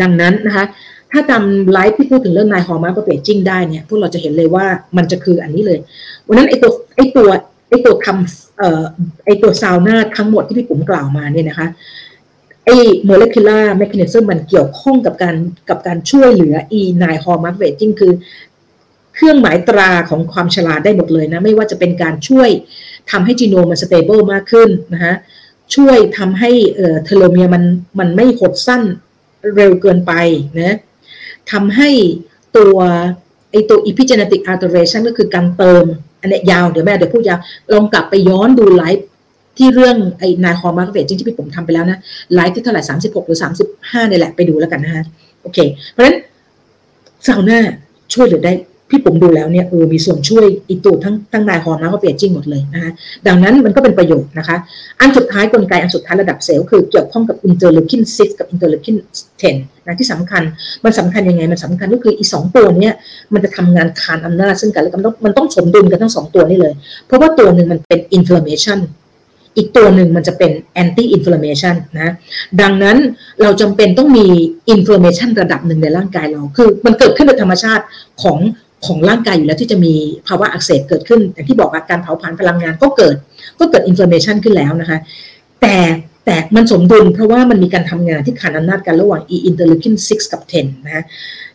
ดังนั้นนะคะ ถ้าจำไลฟ์ที่พูดถึงเรื่อง nine hallmarks of aging ได้เนี่ย พวกเราจะเห็นเลยว่ามันจะคืออันนี้เลย วันนั้นไอตัวไอตัวไอตัวทำเอ่อไอตัวซาวน่าทั้งหมดที่พี่ปุ๋มกล่าวมาเนี่ยนะคะไอ molecular mechanism มันเกี่ยวข้องกับการกับการช่วยเหลือ e นายฮอร์มาร์เจิ้งคือเครื่องหมายตราของความฉลาดได้หมดเลยนะ ไม่ว่าจะเป็นการช่วยทำให้จีโนมมัน stable มากขึ้นนะคะ ช่วยทำให้ telomere มันมันไม่หดสั้นเร็วเกินไปนะทำให้ตัวไอตัว epigenetic alteration ก็คือการเติม อันนี้ยาวเดี๋ยวแม่เดี๋ยวพูดยาว ลองกลับไปย้อนดูไลฟ์ที่เรื่องไอ้ nine hallmarks of aging ที่พี่ปุ๋มทำไปแล้วนะ ไลฟ์ที่เท่าไหร่สามสิบหกหรือสามสิบห้านี่แหละไปดูแล้วกันนะฮะ โอเค เพราะฉะนั้นซาวน่าช่วยเหลือได้ พี่ปุ๋มดูแล้วเนี่ยเออมีส่วนช่วยอีตัวทั้งทั้ง nine hallmarks of aging หมดเลยนะคะดังนั้นมันก็เป็นประโยชน์นะคะ อันสุดท้ายกลไกอันสุดท้ายระดับเซลล์คือเกี่ยวข้องกับ interleukin 6กับ interleukin 10นะที่สำคัญมันสำคัญยังไง มันสำคัญก็คืออีสองตัวเนี้ยมันจะทำงานคานอำนาจซึ่งกันและกันต้องมันต้องสมดุลกันทั้งสองตัวนี่เลย เพราะว่าตัวหนึ่งมันเป็น inflammation อีกตัวหนึ่งมันจะเป็น anti inflammation นะ ดังนั้นเราจำเป็นต้องมี inflammation ระดับหนึ่งในร่างกายเรา คือมันเกิดขึ้นโดยธรรมชาติของ ของร่างกายอยู่แล้วที่จะมีภาวะอักเสบเกิดขึ้นอย่างที่บอกว่าการเผาผลาญพลังงานก็เกิด ก็เกิด inflammation ขึ้นแล้วนะคะ แต่แต่มันสมดุลเพราะว่ามันมีการทำงานที่คานอำนาจกันระหว่าง อี interleukin 6 กับ 10นะ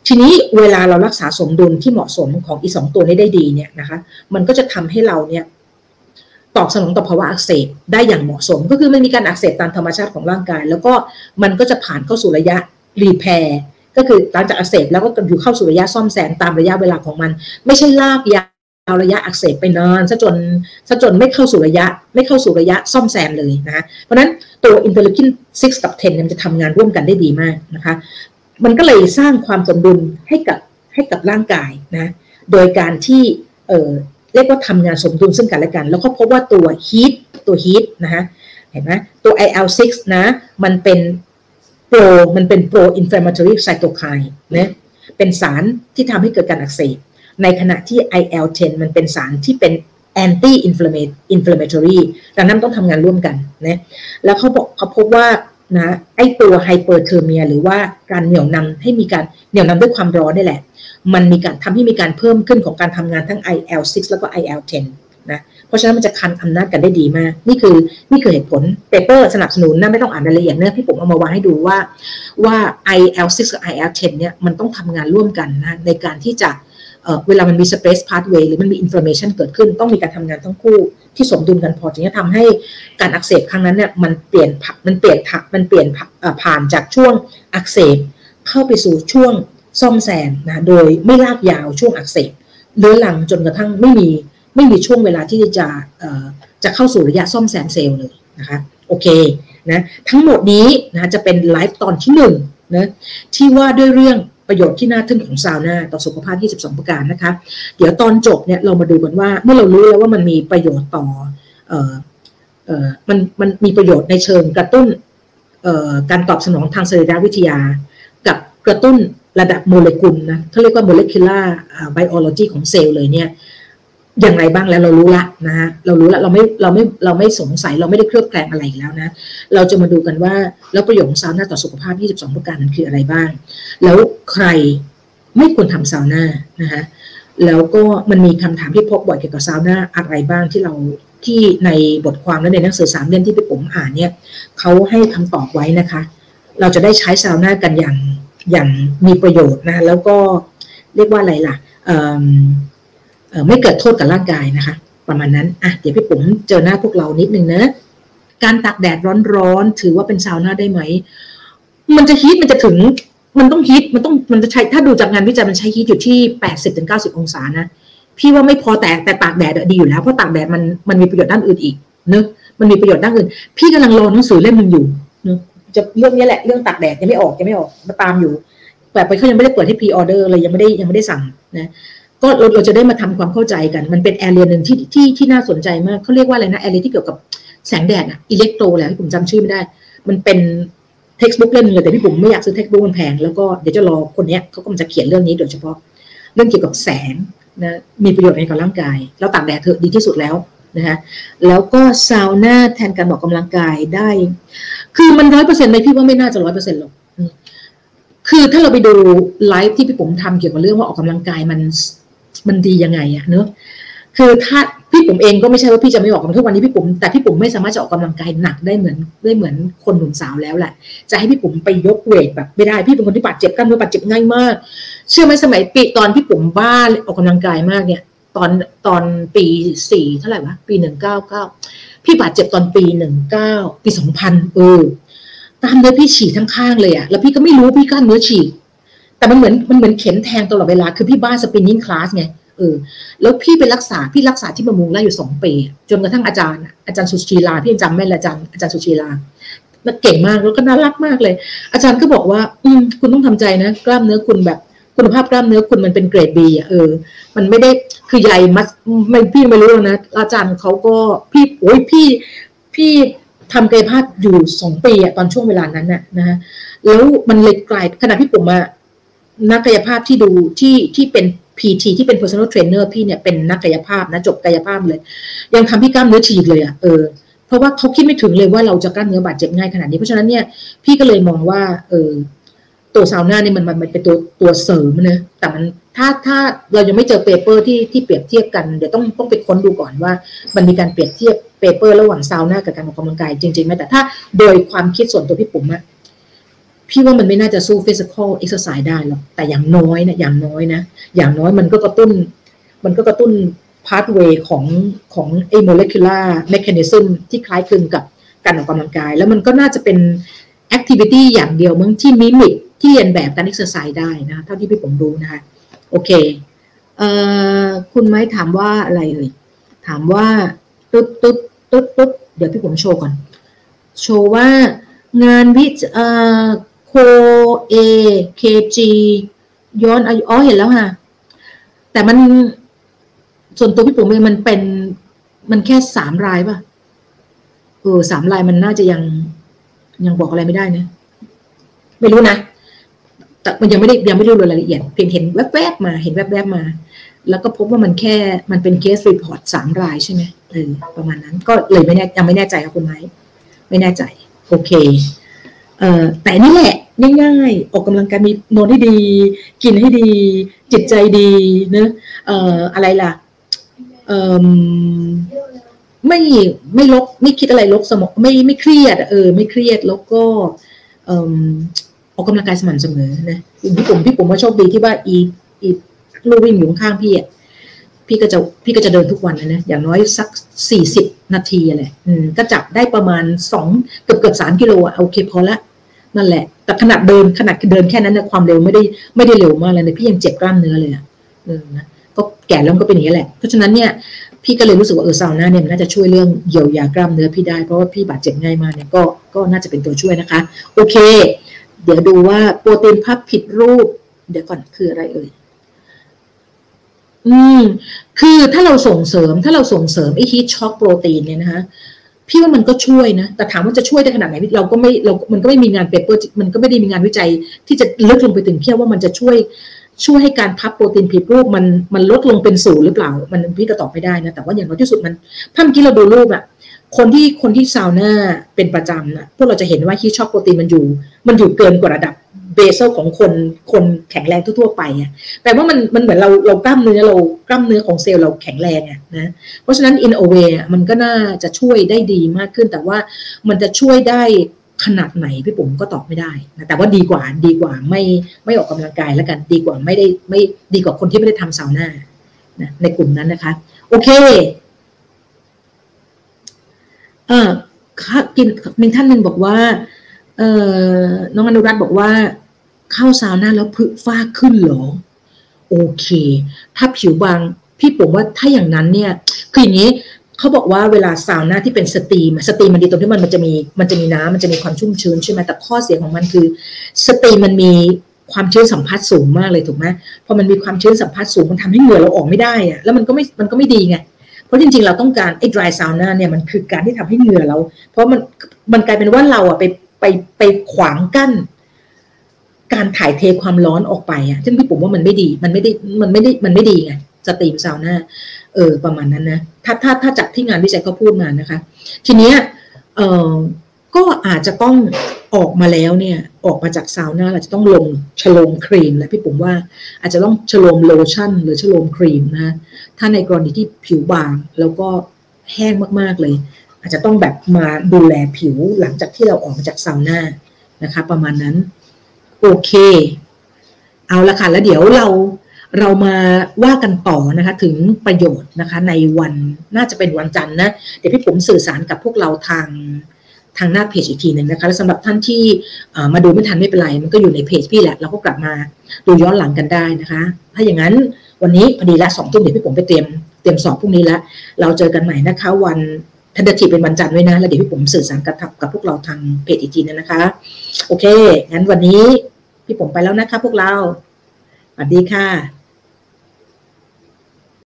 ทีนี้เวลาเรารักษาสมดุลที่เหมาะสมของอีสองตัวนี้ได้ดีเนี่ยนะคะ มันก็จะทำให้เราเนี่ยตอบสนองต่อภาวะอักเสบได้อย่างเหมาะสม ก็คือมันมีการอักเสบตามธรรมชาติของร่างกาย แล้วก็มันก็จะผ่านเข้าสู่ระยะ repair ก็คือหลังจากอักเสบแล้วก็อยู่เข้าสู่ระยะซ่อมแซมตามระยะเวลาของมัน ไม่ใช่ลากยาวระยะอักเสบไปนานซะจนซะจนไม่เข้าสู่ระยะไม่เข้าสู่ระยะซ่อมแซมเลยนะเพราะนั้นตัว interleukin 6กับ 10มันจะทำงานร่วมกันได้ดีมากนะคะ มันก็เลยสร้างความสมดุลให้กับให้กับร่างกายนะโดยการที่เออเรียกว่าทำงานสมดุลซึ่งกันและกัน แล้วก็พบว่าตัวฮีทตัวฮีทนะคะเห็นไหมตัว IL6 นะ มันเป็น โปรมันเป็นโปรอินฟลาม a t o r y ไซโตไคน์นะเป็นสารที่ทำให้เกิดการอักเสบ ในขณะที่ IL10 มันเป็นสารที่เป็น anti inflammatory ดังนั้นต้องทำงานร่วมกันนะแล้วเขาบอกเขาพบว่านะไอตัว hyperthermia หรือว่าการเหนี่ยวนำให้มีการเหนี่ยวนำด้วยความร้อนนี่แหละ มันมีการทำให้มีการเพิ่มขึ้นของการทำงานทั้ง IL6 แล้วก็ IL10 นะ เพราะฉะนั้นมันจะคานอำนาจกันได้ดีมาก นี่คือนี่คือเหตุผล paper สนับสนุนนะไม่ต้องอ่านรายละเอียดเนี่ยพี่ปุ๋มเอามาวางให้ดูว่าว่า IL6 กับ IL10 เนี่ยมันต้องทำงานร่วมกันนะในการที่จะเวลามันมี space pathway หรือมันมี inflammation เกิดขึ้น ต้องมีการทำงานทั้งคู่ที่สมดุลกันพอจึงจะทำให้การอักเสบครั้งนั้นเนี่ยมันเปลี่ยนผักมันเปลี่ยนผักมันเปลี่ยนผ่านจากช่วงอักเสบเข้าไปสู่ช่วงซ่อมแซมนะโดยไม่ลากยาวช่วงอักเสบเลื้อหลังจนกระทั่งไม่มี ไม่มีช่วงเวลาที่จะจะเข้าสู่ระยะซ่อมแซมเซลล์เลยนะคะโอเคนะทั้งหมดนี้นะจะเป็นไลฟ์ตอนที่หนึ่งนะที่ว่าด้วยเรื่องประโยชน์ที่น่าทึ่งของซาวน่าต่อสุขภาพ 22 ประการนะคะ เดี๋ยวตอนจบเนี่ยเรามาดูกันว่าเมื่อเรารู้แล้วว่ามันมีประโยชน์ต่อเอ่อเอ่อมันมันมีประโยชน์ในเชิงกระตุ้นเอ่อการตอบสนองทางเซลล์วิทยา กับกระตุ้นระดับโมเลกุลนะเขาเรียกว่าโมเลกุลาร์ไบโอโลจีของเซลล์เลยเนี่ย อย่างไรบ้างแล้วเรารู้ละนะฮะเรารู้ละเราไม่เราไม่เราไม่สงสัยเราไม่ได้เคลือบแคลงอะไรแล้วนะ เราจะมาดูกันว่าแล้วประโยชน์ของซาวน่าต่อสุขภาพ 22 ประการนั้นคืออะไรบ้าง แล้วใครไม่ควรทำซาวน่านะคะแล้วก็มันมีคำถามที่พบบ่อยเกี่ยวกับซาวน่าอะไรบ้างที่เราที่ในบทความและในหนังสือสามเล่มที่พี่ผมอ่านเนี่ยเขาให้คำตอบไว้นะคะ เราจะได้ใช้ซาวน่ากันอย่างอย่างมีประโยชน์นะแล้วก็เรียกว่าอะไรล่ะ ไม่เกิดโทษกับร่างกายนะคะ ประมาณนั้นอะเดี๋ยวพี่ปุ๋มเจอหน้าพวกเรานิดนึงนะการตากแดดร้อนๆถือว่าเป็นซาวน่าได้ไหม มันจะฮีทมันจะถึง มันต้องฮีทมันต้องมันจะใช้ถ้าดูจากงานวิจัยมันใช้ฮีทอยู่ที่แปดสิบถึงเก้าสิบองศานะพี่ว่าไม่พอแต่แต่ตากแดดดีอยู่แล้วเพราะตากแดดมันมันมีประโยชน์ด้านอื่นอีกเนอะมันมีประโยชน์ด้านอื่น พี่กำลังรอหนังสือเล่มหนึ่งอยู่เนอะจะเรื่องนี้แหละเรื่องตากแดดยังไม่ออกยังไม่ออกมาตามอยู่แต่ไปเขายังไม่ได้เปิดให้พรีออเดอร์เลยยังไม่ได้ยังไม่ได้สั่งนะ ก็เราเราจะได้มาทำความเข้าใจกัน มันเป็น area หนึ่งที่ที่ที่น่าสนใจมากเขาเรียกว่าอะไรนะ area ที่เกี่ยวกับแสงแดดอะ electro แล้วพี่ปุ๋มจำชื่อไม่ได้ มันเป็น textbook เล่มนึงเลยแต่พี่ปุ๋มไม่อยากซื้อ textbook มันแพงแล้วก็เดี๋ยวจะรอคนเนี้ยเขาก็จะเขียนเรื่องนี้โดยเฉพาะ เรื่องเกี่ยวกับแสงนะมีประโยชน์ในกับร่างกายแล้วตากแดดเถอะดีที่สุดแล้วนะคะแล้วก็ซาวน่าแทนการออกกำลังกายได้ คือมันร้อยเปอร์เซ็นต์ไหมพี่ว่าไม่น่าจะร้อยเปอร์เซ็นต์หรอกคือถ้าเราไปดูไลฟ์ที่พี่ผมทำเกี่ยวกับเรื่องว่าออกกำลังกายมัน มันดียังไงอะเนอะคือถ้าพี่ผมเองก็ไม่ใช่ว่าพี่จะไม่ออกกำลังทุกวันนี้พี่ผมแต่พี่ผมไม่สามารถจะออกกำลังกายหนักได้เหมือนได้เหมือนคนหนุ่มสาวแล้วแหละจะให้พี่ผมไปยกเวทแบบไม่ได้พี่เป็นคนที่บาดเจ็บกล้ามเนื้อบาดเจ็บง่ายมาก เชื่อไหมสมัยปีตอนพี่ผมบ้าออกกำลังกายมากเนี่ย ตอนตอนปีสี่เท่าไหร่วะปีหนึ่งเก้าเก้าพี่บาดเจ็บตอนปีหนึ่งเก้าปีสองพันเออกล้ามเนื้อพี่ฉีกทั้งข้างเลยอะแล้วพี่ก็ไม่รู้พี่กล้ามเนื้อฉีก แต่มันเหมือนมันเหมือนเข็นแทงตลอดเวลา คือพี่บ้านสปินนิ่งคลาสไงเออแล้วพี่ไปรักษาพี่รักษาที่บำรุงไล่อยู่สองปีจนกระทั่งอาจารย์ อาจารย์สุชีลาพี่จำแม่นเลยอาจารย์อาจารย์สุชีลาเก่งมากแล้วก็น่ารักมากเลย อาจารย์ก็บอกว่า อืมคุณต้องทำใจนะ กล้ามเนื้อคุณแบบคุณภาพกล้ามเนื้อคุณมันเป็นเกรดบีอะเออ มันไม่ได้คือใหญ่มัดไม่พี่ไม่รู้นะ อาจารย์เขาก็พี่โอ้ยพี่พี่ทำกายภาพอยู่สองปีอะตอนช่วงเวลานั้นน่ะนะฮะแล้วมันเลยกลายขณะพี่ผมมา นักกายภาพที่ดูที่ที่เป็น PT ที่เป็น personal trainer พี่เนี่ยเป็นนักกายภาพนะจบกายภาพเลย ยังทำพี่กล้ามเนื้อฉีกเลยอะ่ะเออเพราะว่าเขาคิดไม่ถึงเลยว่าเราจะกล้ามเนื้อบาดเจ็บง่ายขนาดนี้เพราะฉะนั้นเนี่ยพี่ก็เลยมองว่า เออตัวซาวน่าเนี่ยมันมันเป็นตัวตัวเสริมนะแต่มันถ้าถ้าเรายังไม่เจอ paper ที่ที่เปรียบเทียบกันเดี๋ยวต้องต้องไปค้นดูก่อนว่า มันมีการเปรียบเทียบ paper ระหว่างซาวน่ากับการออกกำลังกายจริงๆไหมแต่ถ้าโดยความคิดส่วนตัวพี่ปุ๋มอะ พี่ว่ามันไม่น่าจะสู้ physical exercise ได้หรอกแต่อย่างน้อยนะอย่างน้อยนะ อย่างน้อยมันก็กระตุ้น มันก็กระตุ้น pathway ของของไอ้ molecular mechanism ที่คล้ายคลึงกับการออกกำลังกาย แล้วมันก็น่าจะเป็น activity อย่างเดียวมั้งที่มิมิกที่เรียนแบบการ exercise ได้นะเท่าที่พี่ผมดูนะคะโอเคเอ่อคุณไม้ถามว่าอะไรเอ่ยถามว่าตุ๊ดตุ๊ดตุ๊ดตุ๊ดเดี๋ยวพี่ผมโชว์ก่อน โชว์ว่างานวิจเอ่อ โคเอเคจีย้อนอายุอ๋อเห็นแล้วค่ะ แต่มันส่วนตัวพี่ปุ๋มเองมันเป็น มันแค่สามรายป่ะเออสามรายมันน่าจะยังยังบอกอะไรไม่ได้นะไม่รู้นะแต่มันยังไม่ได้ยังไม่ได้รู้รายละเอียดเพียงเห็นแวบๆมา เห็นแวบๆมา แล้วก็พบว่ามันแค่มันเป็นเคสรีพอร์ตสามรายใช่ไหมเออประมาณนั้น ก็เลยไม่แน่ยังไม่แน่ใจครับคุณไม้ไม่แน่ใจ โอเค เอ่อแต่นี่แหละ ง่ายๆ ออกกำลังกายมีนอนให้ดี กินให้ดี จิตใจดีเนะเอ่ออะไรล่ะเอ่อไม่ไม่ลบไม่คิดอะไรลบสมองไม่ไม่เครียด เออ ไม่เครียดแล้วก็เอ่อออกกำลังกายสม่ำเสมอนะพี่ผมพี่ผมว่าโชคดีที่ว่าอีอีลูวิ่งอยู่ข้างพี่อะพี่ก็จะพี่ก็จะเดินทุกวันนะนะอย่างน้อยสักสี่สิบนาทีอะไรอืมก็จับได้ประมาณสองเกือบเกือบสามกิโลอะโอเคพอละ นั่นแหละ แต่ขนาดเดินขนาดเดินแค่นั้นนะความเร็วไม่ได้ไม่ได้เร็วมากเลยนะพี่ยังเจ็บกล้ามเนื้อเลยอะเออนะก็แก่แล้วก็เป็นอย่างนี้แหละ เพราะฉะนั้นเนี่ยพี่ก็เลยรู้สึกว่าเออซาวน่าเนี่ยมันน่าจะช่วยเรื่องเยียวยากล้ามเนื้อพี่ได้เพราะว่าพี่บาดเจ็บง่ายมากเนี่ยก็ก็น่าจะเป็นตัวช่วยนะคะ โอเค เดี๋ยวดูว่าโปรตีนพับผิดรูป เดี๋ยวก่อนคืออะไรเอ่ยอืม คือถ้าเราส่งเสริมถ้าเราส่งเสริมไอ heat shock protein เนี่ยนะคะ พี่ว่ามันก็ช่วยนะ แต่ถามว่าจะช่วยได้ขนาดไหนเราก็ไม่เรา มันก็ไม่มีงาน paper มันก็ไม่ได้มีงานวิจัย ที่จะลึกลงไปถึงเพียงว่ามันจะช่วยช่วยให้การพับโปรตีนผิดรูปมันมันลดลงเป็นศูนย์หรือเปล่า มันพี่ก็ตอบไม่ได้นะ แต่ว่าอย่างน้อยที่สุดมันถ้าเมื่อกี้เราดูรูปอะคนที่คนที่ซาวน่าเป็นประจำนะพวกเราจะเห็นว่าฮีทช็อกโปรตีนมันอยู่ มันอยู่เกินกว่าระดับ เบเซลของคนคนแข็งแรงทั่วๆไปอะแปลว่ามันมันเหมือนเราเรากล้ามเนื้อเรากล้ามเนื้อของเซลล์เราแข็งแรงอะนะเพราะฉะนั้น in a way มันก็น่าจะช่วยได้ดีมากขึ้น แต่ว่ามันจะช่วยได้ขนาดไหนพี่ปุ๋มก็ตอบไม่ได้นะแต่ว่าดีกว่าดีกว่าไม่ไม่ออกกำลังกายแล้วกันดีกว่าไม่ได้ไม่ดีกว่าคนที่ไม่ได้ทำซาวน่านะในกลุ่มนั้นนะคะ โอเคเออกินมีท่านหนึ่งบอกว่า เออน้องอนุรัตน์บอกว่า เข้าซาวน่าแล้วผึฝ้าขึ้นหรอ โอเค ถ้าผิวบาง พี่ผมว่าถ้าอย่างนั้นเนี่ย คืออย่างนี้เขาบอกว่าเวลาซาวน่าที่เป็น steam steam มันดีตรงที่มันมันจะมีมันจะมีน้ำมันจะมีความชุ่มชื้นใช่ไหมแต่ข้อเสียของมันคือ steam มันมีความชื้นสัมพัทธ์สูงมากเลยถูกไหมพอมันมีความชื้นสัมพัทธ์สูงมันทำให้เหงื่อเราออกไม่ได้อะแล้วมันก็ไม่มันก็ไม่ดีไงเพราะจริงๆ เราต้องการไอ้ dry sauna เนี่ยมันคือการที่ทำให้เหงื่อเรา เพราะมันมันกลายเป็นว่าเราอะไปไปไปขวางกั้น การถ่ายเทความร้อนออกไปอะซึ่งพี่ปุ๋มว่ามันไม่ดี มันไม่ได้ มันไม่ได้ มันไม่ดีไง steam sauna เออ ประมาณนั้นนะ ถ้า ถ้า ถ้าจากที่งานวิจัยเขาพูดมานะคะ ทีเนี้ย เออก็อาจจะต้องออกมาแล้วเนี่ย ออกมาจากซาวน่าเราจะต้องลงชโลมครีมและพี่ปุ๋มว่าอาจจะต้องชโลมโลชั่น หรือชโลมครีมนะ ถ้าในกรณีที่ผิวบางแล้วก็แห้งมากๆเลย อาจจะต้องแบบมาดูแลผิวหลังจากที่เราออกมาจากซาวน่านะคะ ประมาณนั้น โอเค เอาละค่ะ แล้วเดี๋ยวเราเรามาว่ากันต่อนะคะ ถึงประโยชน์นะคะ ในวันน่าจะเป็นวันจันทร์นะ เดี๋ยวพี่ผมสื่อสารกับพวกเราทางทางหน้าเพจอีกทีหนึ่งนะคะและสำหรับท่านที่มาดูไม่ทันไม่เป็นไร มันก็อยู่ในเพจพี่แหละ เราก็กลับมาดูย้อนหลังกันได้นะคะ ถ้าอย่างนั้นวันนี้พอดีละสองทุ่มเดี๋ยวพี่ผมไปเตรียมเตรียมสอบพรุ่งนี้ละเราเจอกันใหม่นะคะวัน ทันทีเป็นวันจันทร์ด้วยนะ แล้วเดี๋ยวพี่ผมสื่อสารกับกับพวกเราทางเพจอีกทีนึงนะคะ โอเค งั้นวันนี้พี่ผมไปแล้วนะคะ พวกเรา สวัสดีค่ะ